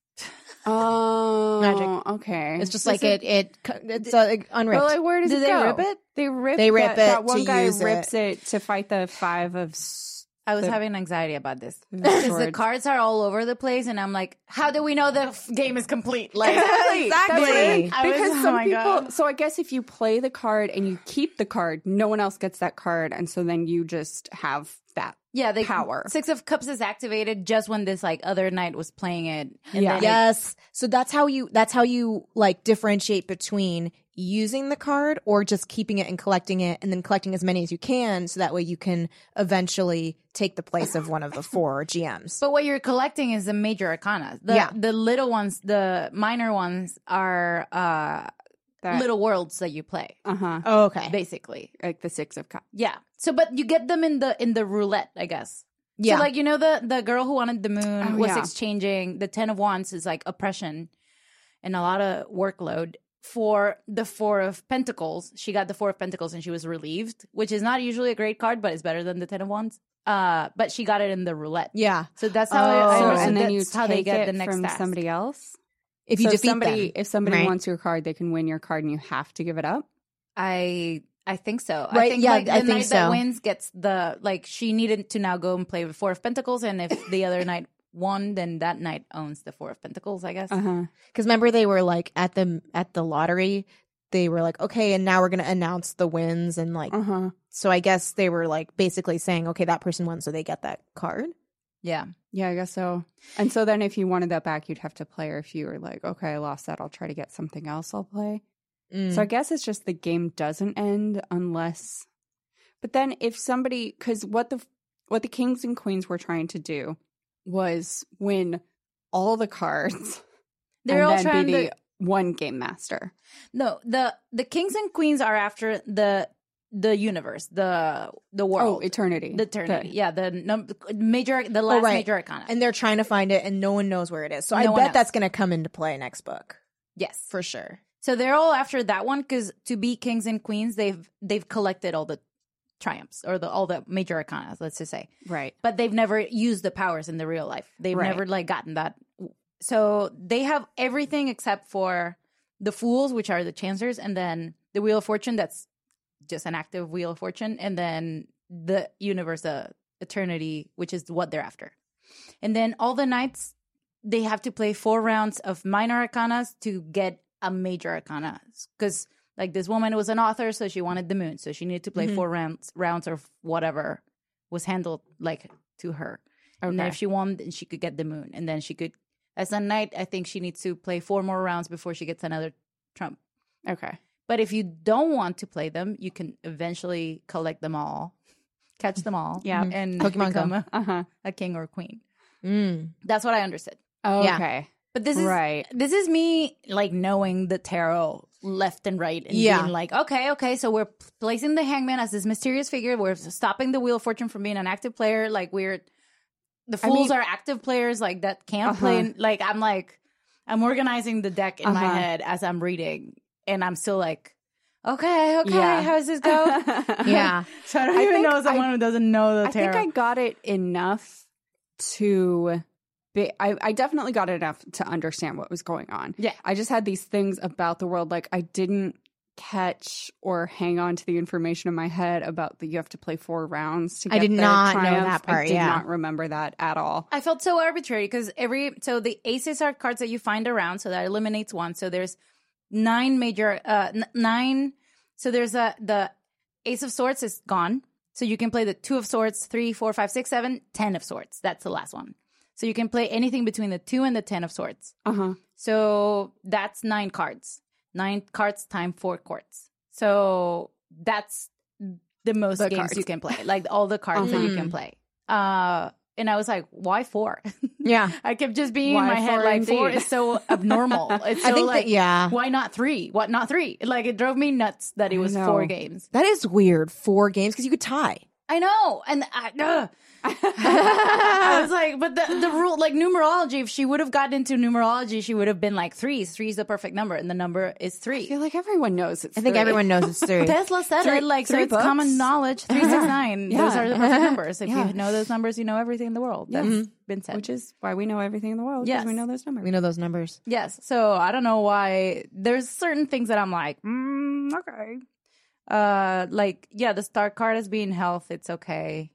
Oh Magic. okay. It's just Does like it. It, it's uh, unripped. But like where does Do it they go? rip it? They rip They rip that, it that one to guy use rips it. to fight the five of s- I was The- having anxiety about this because the cards are all over the place, and I'm like, how do we know the f- game is complete? Like, Exactly. That's exactly. it. Was- Because oh some people. God. So I guess if you play the card and you keep the card, no one else gets that card, and so then you just have that. yeah, they power. Six of Cups is activated just when this like other knight was playing it. And Yeah. then it- Yes. So that's how you that's how you like differentiate between using the card or just keeping it and collecting it and then collecting as many as you can so that way you can eventually take the place of one of the four GMs. But what you're collecting is the major arcana. The, Yeah. the little ones, the minor ones are uh, That, little worlds that you play, Uh huh. Oh, okay. basically. Like the six of cups. Yeah. So, but you get them in the in the roulette, I guess. Yeah. So, like you know, the the girl who wanted the moon Oh, was yeah. exchanging the ten of wands is like oppression and a lot of workload. For the four of pentacles, she got the four of pentacles and she was relieved, which is not usually a great card, but it's better than the ten of wands. Uh, but she got it in the roulette. yeah. So that's how I, Oh, I understood and then you that's how they take get it the next from task. somebody else. If you so defeat somebody, them. if somebody right? wants your card, they can win your card, and you have to give it up. I I think so. I Right, think yeah, like the I think knight that so. wins gets the like she needed to now go and play with four of pentacles, and if the other knight won, then that knight owns the four of pentacles. I guess. Huh. Because remember, they were like at the at the lottery. They were like, okay, and now we're gonna announce the wins, and like, Uh huh. so I guess they were like basically saying, okay, that person won, so they get that card. Yeah. Yeah, I guess so. And so then, if you wanted that back, you'd have to play. Or if you were like, okay, I lost that, I'll try to get something else. I'll play. Mm. So I guess it's just the game doesn't end unless. But then if somebody, because what the what the kings and queens were trying to do was win all the cards. They're all trying be to. the one game master. No, the the kings and queens are after the the universe, the the oh, world, Oh, eternity. the eternity. The- yeah, the num- major, the oh, last Oh, right. major arcana. and they're trying to find it, and no one knows where it is. So I No one bet knows. that's gonna come into play next book yes, for sure. So they're all after that one because to be kings and queens, they've they've collected all the triumphs or the all the major arcana. Let's just say, Right. but they've never used the powers in the real life. They've Right. never like gotten that. So they have everything except for the fools, which are the chancers, and then the wheel of fortune. That's just an active wheel of fortune, and then the universe, the eternity, which is what they're after. And then all the knights, they have to play four rounds of minor arcanas to get a major arcana. Because like this woman was an author, so she wanted the moon, so she needed to play Mhm. four rounds rounds or whatever was handled like to her. And then if she won, then she could get the moon, and then she could. As a knight, I think she needs to play four more rounds before she gets another trump. Okay. But if you don't want to play them, you can eventually collect them all, catch them all, Yeah. And Pokemon become a, Uh huh. a king or queen. Mm. That's what I understood. Yeah. Okay. But this is Right. this is me like knowing the tarot left and right and Yeah. being like, okay, okay, so we're placing the hangman as this mysterious figure. We're stopping the wheel of fortune from being an active player. Like we're the I fools mean- are active players like that can't Uh-huh. play. Like I'm like I'm organizing the deck in my Uh-huh. head as I'm reading, and I'm still like, okay, okay, Yeah. how does this go? Yeah. so I don't I even know someone I- who doesn't know the tarot. I think. I got it enough to I, I definitely got enough to understand what was going on. Yeah. I just had these things about the world like I didn't catch or hang on to the information in my head about that you have to play four rounds to I did not know triumph. that part, I did yeah. not remember that at all. I felt so arbitrary because every so the aces are cards that you find around, so that eliminates one. So there's nine major, uh, n- nine. So there's a the ace of swords is gone, so you can play the two of swords, three, four, five, six, seven, ten of swords. That's the last one. So you can play anything between the two and the ten of swords. Uh-huh. So that's nine cards. Nine cards time four courts. So that's the most The games cards. you can play. Like all the cards that you can Mhm. play. Uh and I was like, why four? Yeah. I kept just being Why in my head four like four is so abnormal. It's so I think like that, yeah. why not three? What not three? Like it drove me nuts that it was four games. That is weird. Four games because you could tie. I know. And I. I was like, but the, the rule, like numerology, if she would have gotten into numerology, she would have been like three. Three is the perfect number, and the number is three. I three. feel like everyone knows it's I think three. everyone knows it's three. Tesla said Three- it like so three it's common knowledge. Three six nine. Those are the perfect numbers. If Yeah. you know those numbers, you know everything in the world. Yeah. That's been said. which is why we know everything in the world. Yes, Yes. we know those numbers. we know those numbers. Yes. So I don't know why there's certain things that I'm like, mm, okay. Uh, like yeah, the star card is being health. It's okay.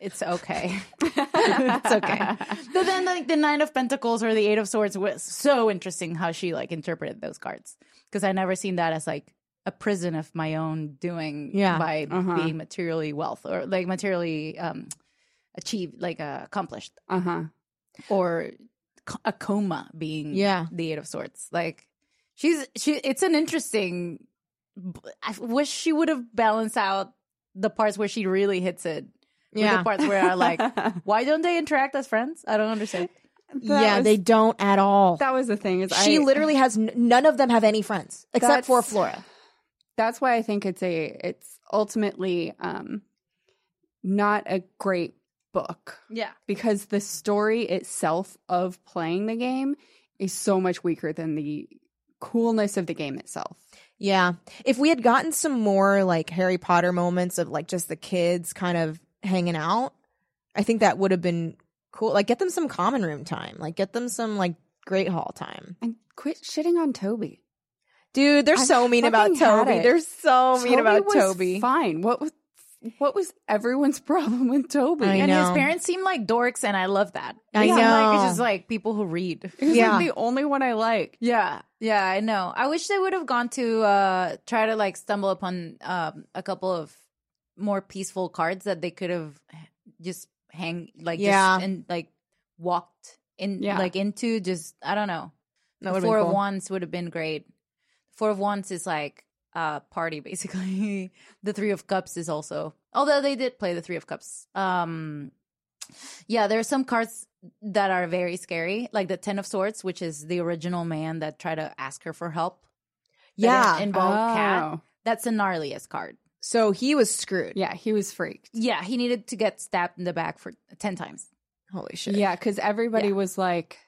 It's okay. it's okay. But then like the nine of pentacles or the eight of swords was so interesting how she like interpreted those cards because I never seen that as like a prison of my own doing Yeah. by Uh-huh. being materially wealth or like materially um achieved like uh, accomplished Uh huh. or a coma being Yeah. the eight of swords like she's she it's an interesting i wish she would have balanced out the parts where she really hits it with Yeah. the parts where i like why don't they interact as friends i don't understand yeah, was- they don't at all. That was the thing. Is she I, literally has n- none of them have any friends except for Flora. That's why I think it's a. It's ultimately um, not a great book yeah because the story itself of playing the game is so much weaker than the coolness of the game itself. Yeah. If we had gotten some more like Harry Potter moments of like just the kids kind of hanging out, I think that would have been cool. Like get them some common room time. Like get them some like Great Hall time. And quit shitting on Toby. Dude, they're I so mean about Toby. They're so mean about was Toby. Fine. What was what was everyone's problem with Toby? I and his parents seem like dorks and i love that I They seem like it's just like people who read He was Yeah. like the only one I like. Yeah, yeah, I know. I wish they would have gone to uh try to like stumble upon um a couple of more peaceful cards that they could have just hang like Yeah. just, and like walked in Yeah. like into just I don't know. That The would've been Four of cool. Wands would have been great. Four of Wands is like uh party basically. the Three of Cups is also although they did play the Three of Cups. Um yeah, there are some cards that are very scary, like the Ten of Swords, which is the original man that tried to ask her for help. Yeah. involved Cat. Oh. That's the gnarliest card. So he was screwed. Yeah, he was freaked. Yeah, he needed to get stabbed in the back for ten times. Holy shit. Yeah, because everybody Yeah. was like,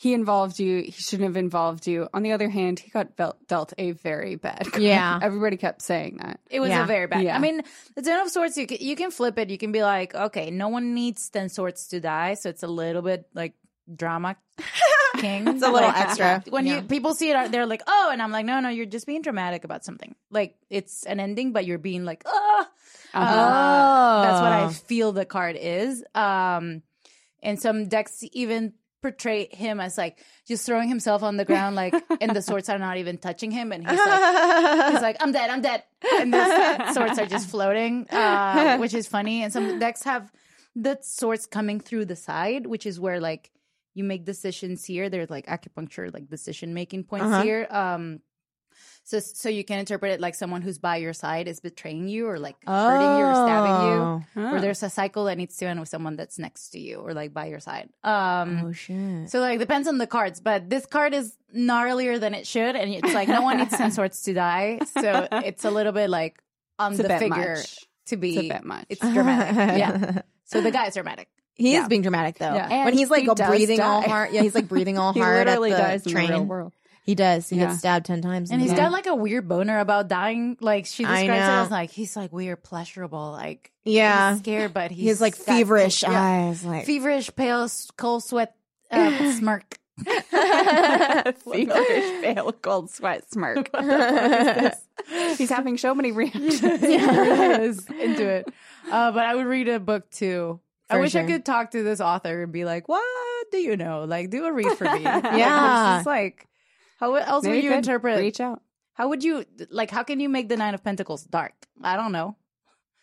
he involved you. He shouldn't have involved you. On the other hand, he got dealt, dealt a very bad card. Yeah. Everybody kept saying that. It was Yeah. a very bad. Yeah. I mean, the Ten of Swords, you can, you can flip it. You can be like, okay, no one needs Ten Swords to die, so it's a little bit like drama king. It's a little Like, extra. When Yeah. you people see it, they're like, oh, and I'm like, no, no, you're just being dramatic about something. Like it's an ending, but you're being like, oh. Uh-huh. Uh, That's what I feel the card is. Um, and some decks even portray him as like just throwing himself on the ground, like, and the swords are not even touching him, and he's like, he's like, I'm dead, I'm dead, and the swords are just floating, uh, which is funny. And some decks have the swords coming through the side, which is where like you make decisions here. There's like acupuncture, like decision making points Uh-huh. here. Um, so so you can interpret it like someone who's by your side is betraying you or like hurting you or stabbing you. Oh. Huh. Or there's a cycle that needs to end with someone that's next to you or like by your side. Um Oh shit. so like depends on the cards, but this card is gnarlier than it should, and it's like no one needs ten swords to die. So it's a little bit like on It's the figure much. to be. It's a bit much. It's dramatic. yeah. So the guy's dramatic. He Yeah. is being dramatic though. Yeah. when And he's like he breathing all die. hard. Yeah, he's like breathing all he hard literally at the dies in train. the real world. He does. He Yeah. gets stabbed ten times. And he's got like a weird boner about dying. Like she describes it as like he's like weird, pleasurable. Like Yeah. he's scared, but he's, he's like feverish eyes, like feverish, pale, cold sweat, uh, smirk. Feverish, pale, cold sweat smirk. He's having so many reactions. yeah, is into it. Uh, but I would read a book too. I For wish I could talk to this author and be like, "What do you know? Like, do a read for me." Yeah. it's just like, how else Maybe would you interpret? Reach out. How would you like? How can you make the Nine of Pentacles dark? I don't know.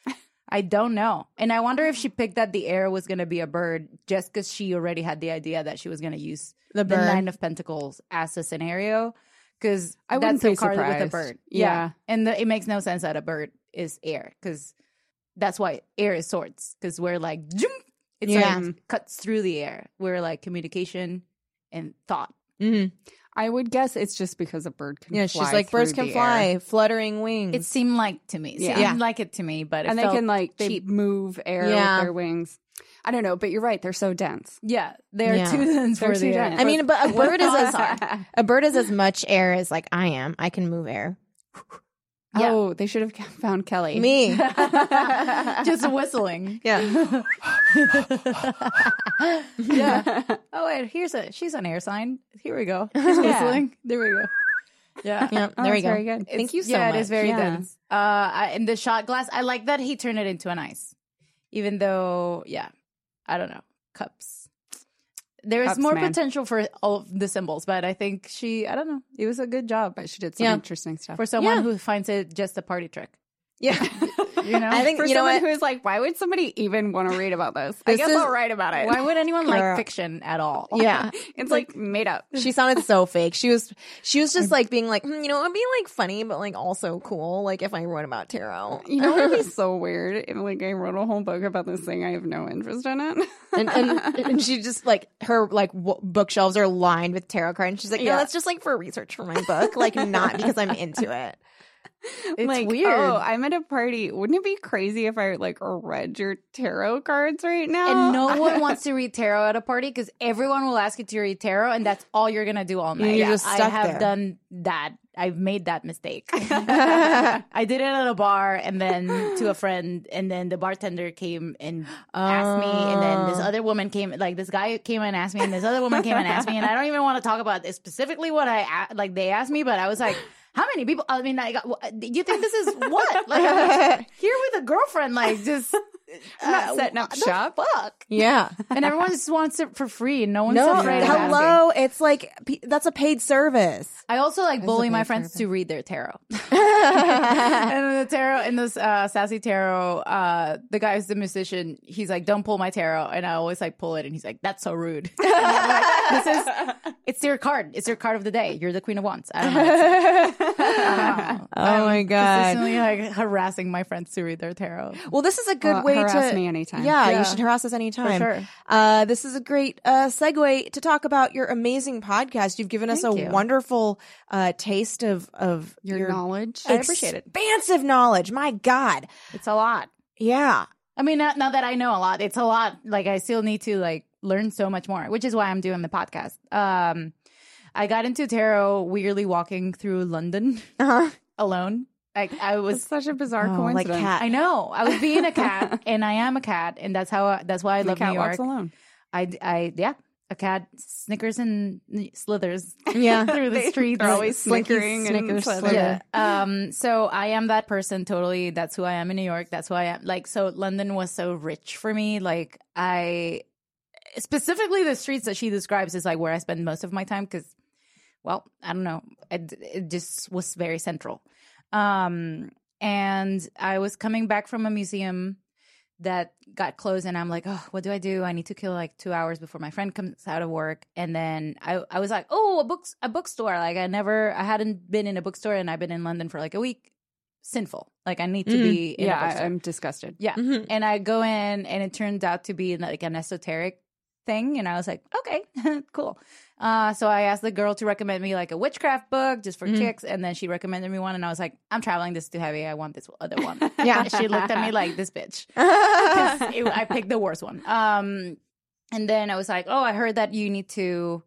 I don't know, and I wonder if she picked that the air was going to be a bird just because she already had the idea that she was going to use the the. Nine of Pentacles as a scenario because I wouldn't the be card with a surprised. bird. Yeah. and the, it makes no sense that a bird is air because that's why air is swords because we're like it's Yeah. like cuts through the air. We're like communication and thought. Mhm. I would guess it's just because a bird can Yeah, fly she's like birds can fly, air. fluttering wings. It seemed like to me, Yeah. seemed Yeah. like it to me, but it and they can like they move air Yeah. with their wings. I don't know, but you're right. They're so dense. Yeah, they're Yeah. too dense They're for too the air. dense. I mean, but a bird is as a bird is as much air as like I am. I can move air. Yeah. Oh, they should have found Kelly. Me. just whistling. yeah. yeah. Oh wait, here's a she's an air sign. Here we go. She's whistling. There we go. Yeah. Yeah. Oh, there we go. very good. Thank you so yeah, much. it is very Yeah. dense. Uh, I, and the shot glass, I like that he turned it into an ice, even though, yeah, I don't know, cups. There is Cups, more man. potential for all of the symbols, but I think she, I don't know, it was a good job But she did some Yeah. interesting stuff. for someone Yeah. who finds it just a party trick. Yeah. You know, I think For you someone what. who's like, why would somebody even want to read about this? I This guess is- I'll write about it. why would anyone Girl. like fiction at all? yeah. it's like made up. She sounded so fake. She was she was just like being like, "Hmm, you know, it'd be like funny, but like also cool. Like if I wrote about tarot. You know, it'd be so weird if like I wrote a whole book about this thing. I have no interest in it. and, and and she just like her like w- bookshelves are lined with tarot cards. And she's like, no, Yeah. that's just like for research for my book, like not because I'm into it. It's like, oh, weird. Oh, I'm at a party. Wouldn't it be crazy if I like read your tarot cards right now? And no one wants to read tarot at a party because everyone will ask you to read tarot, and that's all you're gonna do all night. you're just I have there. done that. I've made that mistake. I did it at a bar, and then to a friend, and then the bartender came and asked me, and then this Oh. other woman came, like this guy came and asked me, and this other woman came and asked me, and I don't even want to talk about this specifically what I like they asked me, but I was like. How many people? I mean, I got. Uh, do you think this is what? Like, I'm here with a girlfriend, like, just I'm not uh, setting up what shop. Fuck Yeah. and everyone just wants it for free. No one's No, afraid of asking. hello. It's like pe- that's a paid service. I also like bully my friends service. to read their tarot. and the tarot in this uh, sassy tarot, uh, the guy who's the musician, he's like, "Don't pull my tarot," and I always like pull it, and he's like, "That's so rude." Like, this is it's your card. It's your card of the day. You're the queen of wands. I don't know. I don't know. Oh I'm my God. Consistently like harassing my friends to read their tarot. Well, this is a good Well, way harass to me anytime. Yeah, Yeah. you should harass us anytime. sure. Uh, this is a great uh, segue to talk about your amazing podcast. You've given us Thank a you. wonderful uh, taste of of Your, knowledge. I appreciate it. Expansive knowledge. My God. It's a lot. Yeah. I mean, now, now that I know a lot, it's a lot. Like I still need to like learn so much more, which is why I'm doing the podcast. Um, I got into tarot weirdly walking through London Uh-huh. alone. Like I It's was, such a bizarre Oh, like coincidence. cat. I know I was being a cat, and I am a cat, and that's how I, that's why I The love cat New walks York. alone. I, I, yeah, a cat snickers and slithers Yeah. through the streets. They're always Slinky snickering and Snickers slithering. Yeah. Um. So I am that person. Totally. That's who I am in New York. That's who I am. Like, so London was so rich for me. Like, I specifically the streets that she describes is like where I spend most of my time because, well, I don't know. It, it just was very central. Um. And I was coming back from a museum that got closed and I'm like, oh, what do I do? I need to kill like two hours before my friend comes out of work. And then I, I was like, oh, a books a bookstore. Like I never I hadn't been in a bookstore and I've been in London for like a week. Sinful. Like I need to Mm. be in Yeah, a I. I'm disgusted. yeah. Mhm. And I go in and it turned out to be like an esoteric thing. And I was like, okay, cool. Uh, so I asked the girl to recommend me like a witchcraft book just for Mm. kicks. And then she recommended me one. And I was like, I'm traveling. This is too heavy. I want this other one. Yeah. She looked at me like, this bitch. it- I picked the worst one. Um, and then I was like, oh, I heard that you need to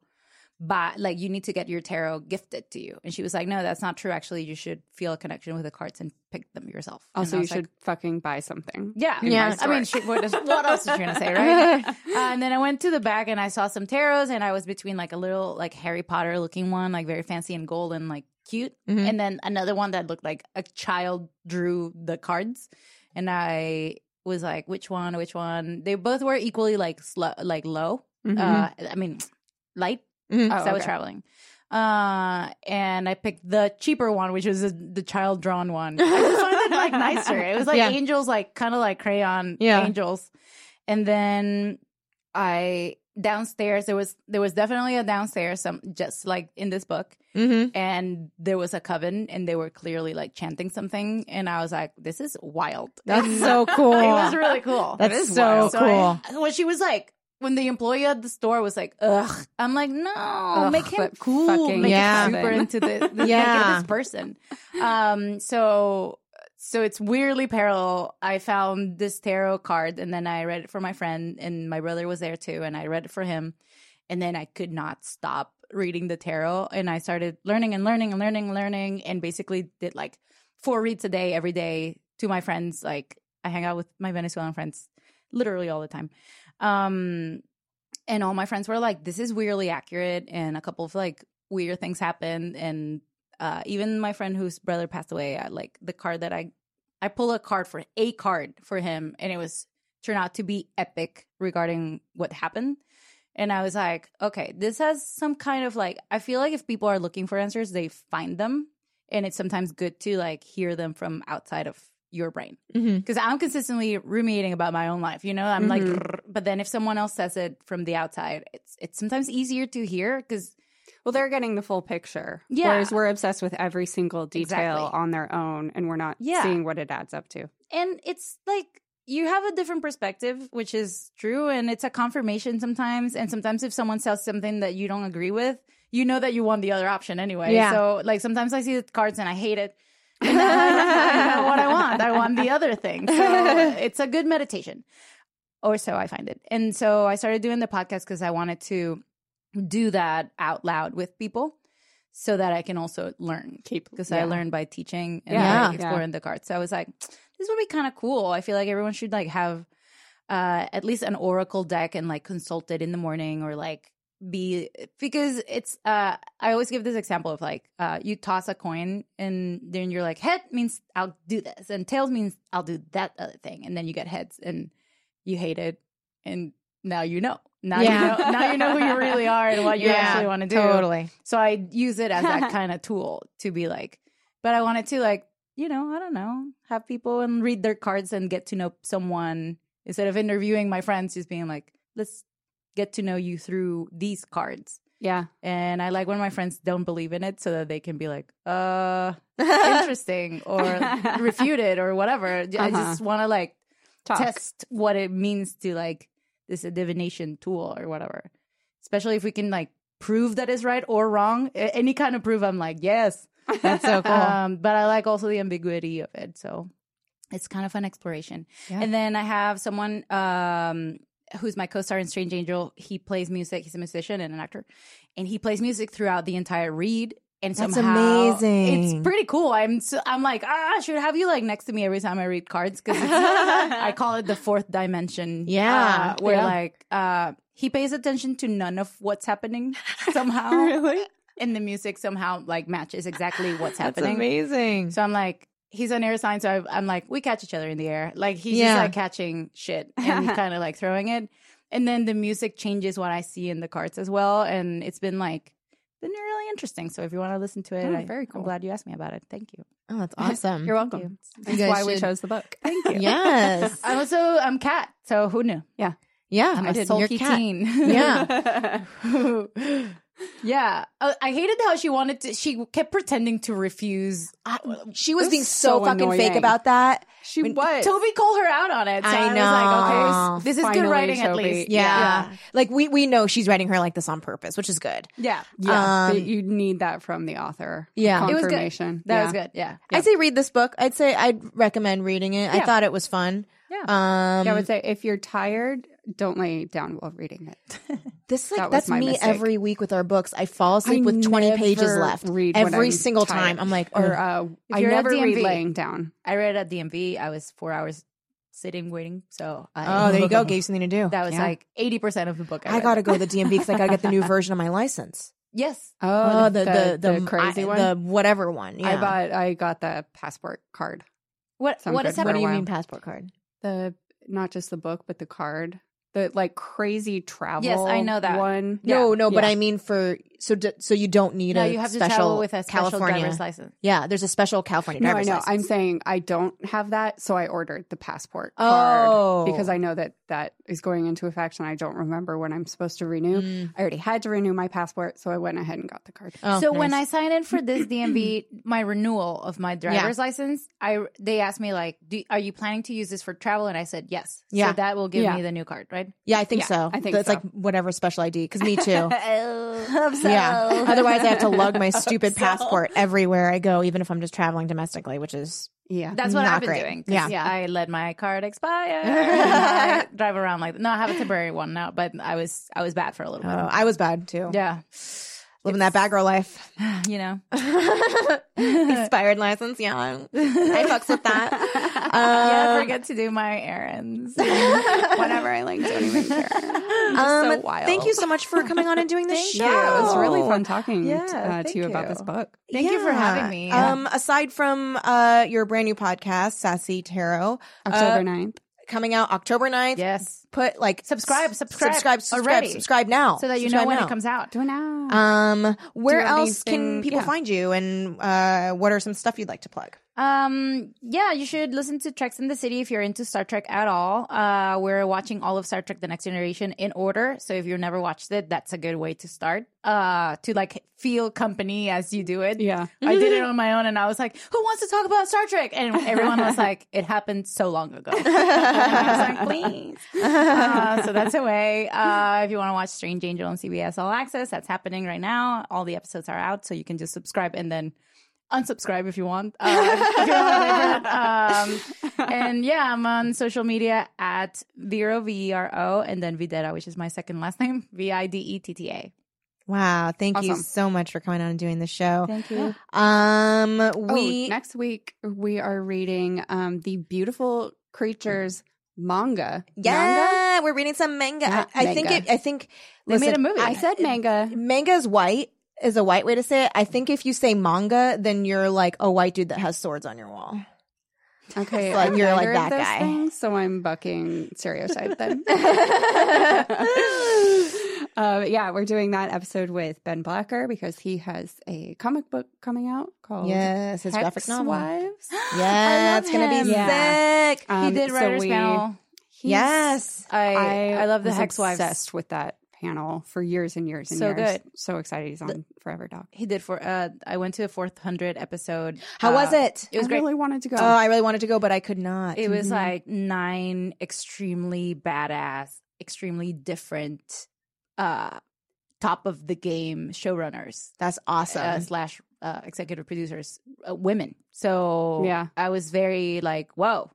buy like you need to get your tarot gifted to you. And she was like, no, that's not true. Actually, you should feel a connection with the cards and pick them yourself. Also, you like, should fucking buy something. yeah, Yeah. I mean, she, what, is, what else is she gonna say, right? uh, and then I went to the back and I saw some tarots, and I was between like a little like Harry Potter looking one, like very fancy and gold and like cute, Mhm. and then another one that looked like a child drew the cards, and I was like, which one? Which one? They both were equally like slow, like low. Mhm. Uh, I mean, light. Mhm. because Oh, I was traveling. Uh, and I picked the cheaper one, which was the, the child drawn one. I just found it like nicer. It was like Yeah. angels, like kind of like crayon Yeah. angels. And then I downstairs there was there was definitely a downstairs, some just like in this book, Mhm. and there was a coven, and they were clearly like chanting something, and I was like, this is wild. That's so cool. It was really cool. That's is so wild. So cool. I- when she was like, when the employee at the store was like, "Ugh," I'm like, "No, make him cool, make Yeah. him super into the, the yeah this person." Um, so so it's weirdly parallel. I found this tarot card, and then I read it for my friend, and my brother was there too, and I read it for him, and then I could not stop reading the tarot, and I started learning and learning and learning and learning, and basically did like four reads a day every day to my friends. Like I hang out with my Venezuelan friends literally all the time. Um, and all my friends were like, "This is weirdly accurate," and a couple of like weird things happened, and uh, even my friend whose brother passed away, I, like the card that I I pull a card for a card for him, and it was turned out to be epic regarding what happened. And I was like, okay, this has some kind of like, I feel like if people are looking for answers, they find them. And it's sometimes good to like hear them from outside of your brain. Mm-hmm. Because I'm consistently ruminating about my own life, you know? I'm like, mm-hmm. but then if someone else says it from the outside, it's it's sometimes easier to hear because Well, they're getting the full picture. Yeah. Whereas we're obsessed with every single detail Exactly. on their own and we're not Yeah. seeing what it adds up to. and it's like you have a different perspective which is true and it's a confirmation sometimes and sometimes if someone says something that you don't agree with you know that you want the other option anyway Yeah. so like sometimes i see the cards and i hate it and then I know what i want i want the other thing so it's a good meditation or so i find it and so i started doing the podcast because i wanted to do that out loud with people so that i can also learn because yeah. I learned by teaching and Yeah. by exploring the cards. So I was like, this would be kind of cool. I feel like everyone should like have uh, at least an oracle deck and like consult it in the morning or like be because it's uh I always give this example of like uh you toss a coin and then you're like head means I'll do this and tails means I'll do that other thing and then you get heads and you hate it and now you know now Yeah. you know now you know who you really are and what you Yeah, actually want to do Totally. so I use it as that kind of tool to be like, but I wanted to like, you know, I don't know, have people and read their cards and get to know someone instead of interviewing my friends, just being like, let's get to know you through these cards. Yeah. And I like when my friends don't believe in it so that they can be like, uh, interesting or refute it or whatever. I Uh-huh. just want to like Talk. test what it means to like this a divination tool or whatever. Especially if we can like prove that is right or wrong. A- Any kind of proof, I'm like, yes. That's so cool. Um, but I like also the ambiguity of it. So it's kind of an exploration. Yeah. And then I have someone um, who's my co-star in Strange Angel. He plays music. He's a musician and an actor, and he plays music throughout the entire read. And That's somehow amazing. It's pretty cool. I'm so, I'm like ah, I should have you like next to me every time I read cards because I call it the fourth dimension. Yeah, uh, where yeah. like uh, he pays attention to none of what's happening somehow. Really? And the music somehow like matches exactly what's That's happening. amazing. So I'm like, he's an air sign, so I'm like, we catch each other in the air. Like he's Yeah. just like catching shit and kind of like throwing it. And then the music changes what I see in the cards as well. And it's been like been really interesting. So if you want to listen to it, Oh, I, very I'm cool. glad you asked me about it. Thank you. Oh, that's awesome. You're welcome. You That's guys why we chose the book. Thank you. Yes. I'm also I'm cat. So who knew? Yeah, Yeah, I'm I a did. sulky teen. Yeah. Yeah. Uh, I hated how she wanted to. She kept pretending to refuse. She was That's being so, so fucking fake about that. she When- was. Toby called her out on it. So I I, was like, know. okay, this is good Finally, writing at least. Yeah. Like we we know she's writing her like this on purpose, which is good. Yeah. Yeah. Um, you need that from the author. Yeah. It was good. That Yeah. was good. Yeah. I'd say read this book. I'd say I'd recommend reading it. I thought it was fun. Yeah. Um Yeah, I would say if you're tired don't lay down while reading it. This like That that's me mistake. every week with our books. I fall asleep I with 20 pages left read every single tired. time. I'm like, Or uh, I never read laying down. I read at DMV. I was four hours sitting waiting. So I, oh, there you go. Gave you something to do. That was Yeah. like eighty percent of the book. I, I got to go to the DMV because I got to get the new version of my license. Yes. Oh, the the the, crazy I- one. the whatever one. Yeah. I bought. I got the passport card. What? Sounds what is a What do you mean passport card? The not just the book, but the card. The like crazy travel. Yes, I know that. one. No, Yeah. no, but Yeah. I mean for so d- so you don't need No, a you have to special travel with a special California. driver's license. Yeah, there's a special California driver's license. No, I know. License. I'm saying I don't have that, so I ordered the passport Oh. card because I know that that is going into effect, and I don't remember when I'm supposed to renew. Mm. I already had to renew my passport, so I went ahead and got the card. Oh, so when I nice. signed in for this DMV, my renewal of my driver's license, I they asked me like, Do, "Are you planning to use this for travel?" And I said yes. Yeah. So that will give Yeah. me the new card, right? yeah, I think Yeah, so. I think it's so. like whatever special ID because me too. yeah. Otherwise, I have to lug my stupid passport everywhere I go, even if I'm just traveling domestically, which is Yeah, That's what Not I've been great. doing. 'cause Yeah. Yeah. I let my card expire. I drive around like no, I have a temporary one now, but I was I was bad for a little oh. I was bad too. Yeah, living that bad girl life. you know. Expired license, yeah, I fucks with that. Yeah, I Um, forget to do my errands. whenever I like don't even care. Um, so wild. Thank you so much for coming on and doing this show. you. Yeah, it was really fun talking Yeah, uh, to thank you about this book. Thank you for having me. Um, aside from uh, your brand new podcast, Sassy Tarot, October uh, 9th. coming out October 9th. yes, Put like Subscribe, subscribe subscribe, subscribe, already. subscribe now, so that you Subscribe know when now. it comes out. Do it now. Um, where you have else can people yeah. find you, and uh, what are some stuff you'd like to plug? Um, yeah, you should listen to Treks in the City if you're into Star Trek at all. Uh, we're watching all of Star Trek: The Next Generation in order. So if you've never watched it, that's a good way to start. Uh, to like feel company as you do it. yeah. I did it on my own, and I was like, "Who wants to talk about Star Trek?" And everyone was like, "It happened so long ago." And I was like, "Please." Uh, so that's a way. Uh, if you want to watch Strange Angel on CBS All Access, that's happening right now. All the episodes are out, so you can just subscribe and then unsubscribe if you want. Uh, if you want um, and yeah, I'm on social media at Vero V E R O, and then Videta, which is my second last name, V I D E T T A. Wow, thank you so much for coming on and doing the show. Thank you. Um, oh, we next week we are reading um, the beautiful creatures manga. Manga? yeah, we're reading some manga. Yeah, I, I think it. I think They made a movie. I said manga. manga is white is a white way to say it. I think if you say manga, then you're like a white dude that has swords on your wall. Okay, like I'm you're like that those guy. Things, so I'm bucking stereotype then. uh, yeah, we're doing that episode with Ben Blacker because he has a comic book coming out called Yes, his Hex graphic novel. Wives. Yeah, it's gonna be Yeah. sick. he Um, did so writers we- panel. He's- yes. I I, love the Hex Wives. obsessed with that panel for years and years and So years. good. So excited he's on Forever Dog. He did for. Uh, I went to the fourth hundred episode. How Uh, was it? It was I great. really wanted to go. Oh, I really wanted to go, but I could not. It was Mhm. like nine extremely badass, extremely different, uh, top of the game showrunners That's awesome. uh, slash uh, executive producers, uh, women. So Yeah. I was very like, whoa.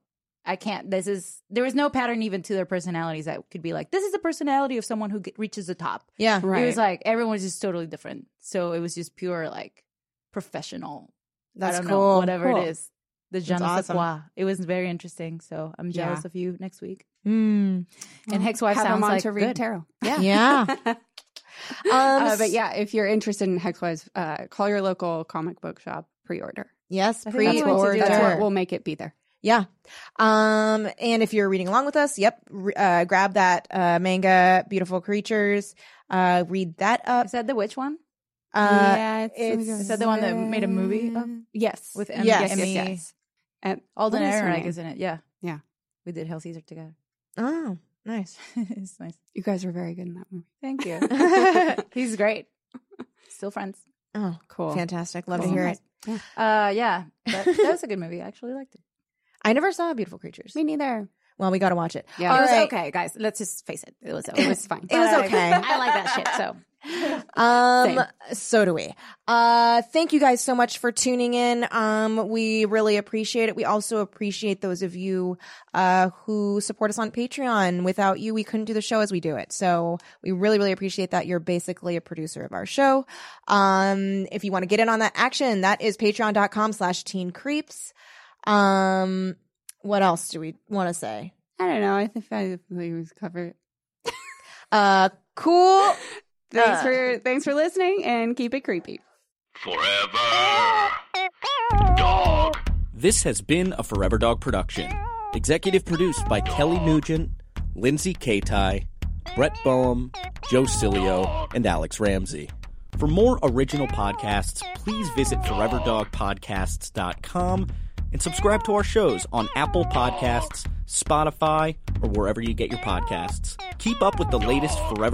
I can't. This is there was no pattern even to their personalities that could be like this is the personality of someone who get, reaches the top. yeah. right. It was like everyone was just totally different. So it was just pure like professional. That's I don't cool. know, whatever Cool. it is. The je ne sais awesome. quoi. It was very interesting. So I'm jealous Yeah. of you next week. Mm. And Hex Wife Have sounds on like to read good. tarot. Yeah. Yeah. um, Uh, but yeah, if you're interested in Hexwives, uh, call your local comic book shop pre-order. Yes, I think that's what pre-order. do. That's what will make it be there. Yeah. Um, and if you're reading along with us, yep, re- uh, grab that uh, manga, Beautiful Creatures. Uh, read that up. Is that the witch one? Uh, it's, it's- Is that the one that made a movie of? Yes, With Emmy, Yes. Emmy yes, yes. And Alden what is her Ehrenreich is in it. Yeah. Yeah. We did Hail Caesar together. oh, nice. it's nice. You guys were very good in that movie. Thank you. He's great. Still friends. Oh, Cool. fantastic. Love to hear it. Uh, yeah. But that was a good movie. I actually liked it. I never saw Beautiful Creatures. Me neither. Well, we got to watch it. Yeah. it was right. okay, guys. Let's just face it. It was It was fine. It was okay. I like that shit. So Um, Same. so do we. Uh, thank you guys so much for tuning in. Um, we really appreciate it. We also appreciate those of you, uh, who support us on Patreon. Without you, we couldn't do the show as we do it. So we really, really appreciate that. You're basically a producer of our show. Um, if you want to get in on that action, that is patreon.com slash teen creeps. Um, what else do we want to say? I don't know. I think I think we've covered. Uh, cool. Thanks Uh. for thanks for listening and keep it creepy. Forever. Dog. This has been a Forever Dog production. Executive produced by Kelly Nugent, Lindsay Katai, Brett Boehm, Joe Cilio, and Alex Ramsey. For more original podcasts, please visit foreverdogpodcasts.com and subscribe to our shows on Apple Podcasts, Spotify, or wherever you get your podcasts. Keep up with the latest Forever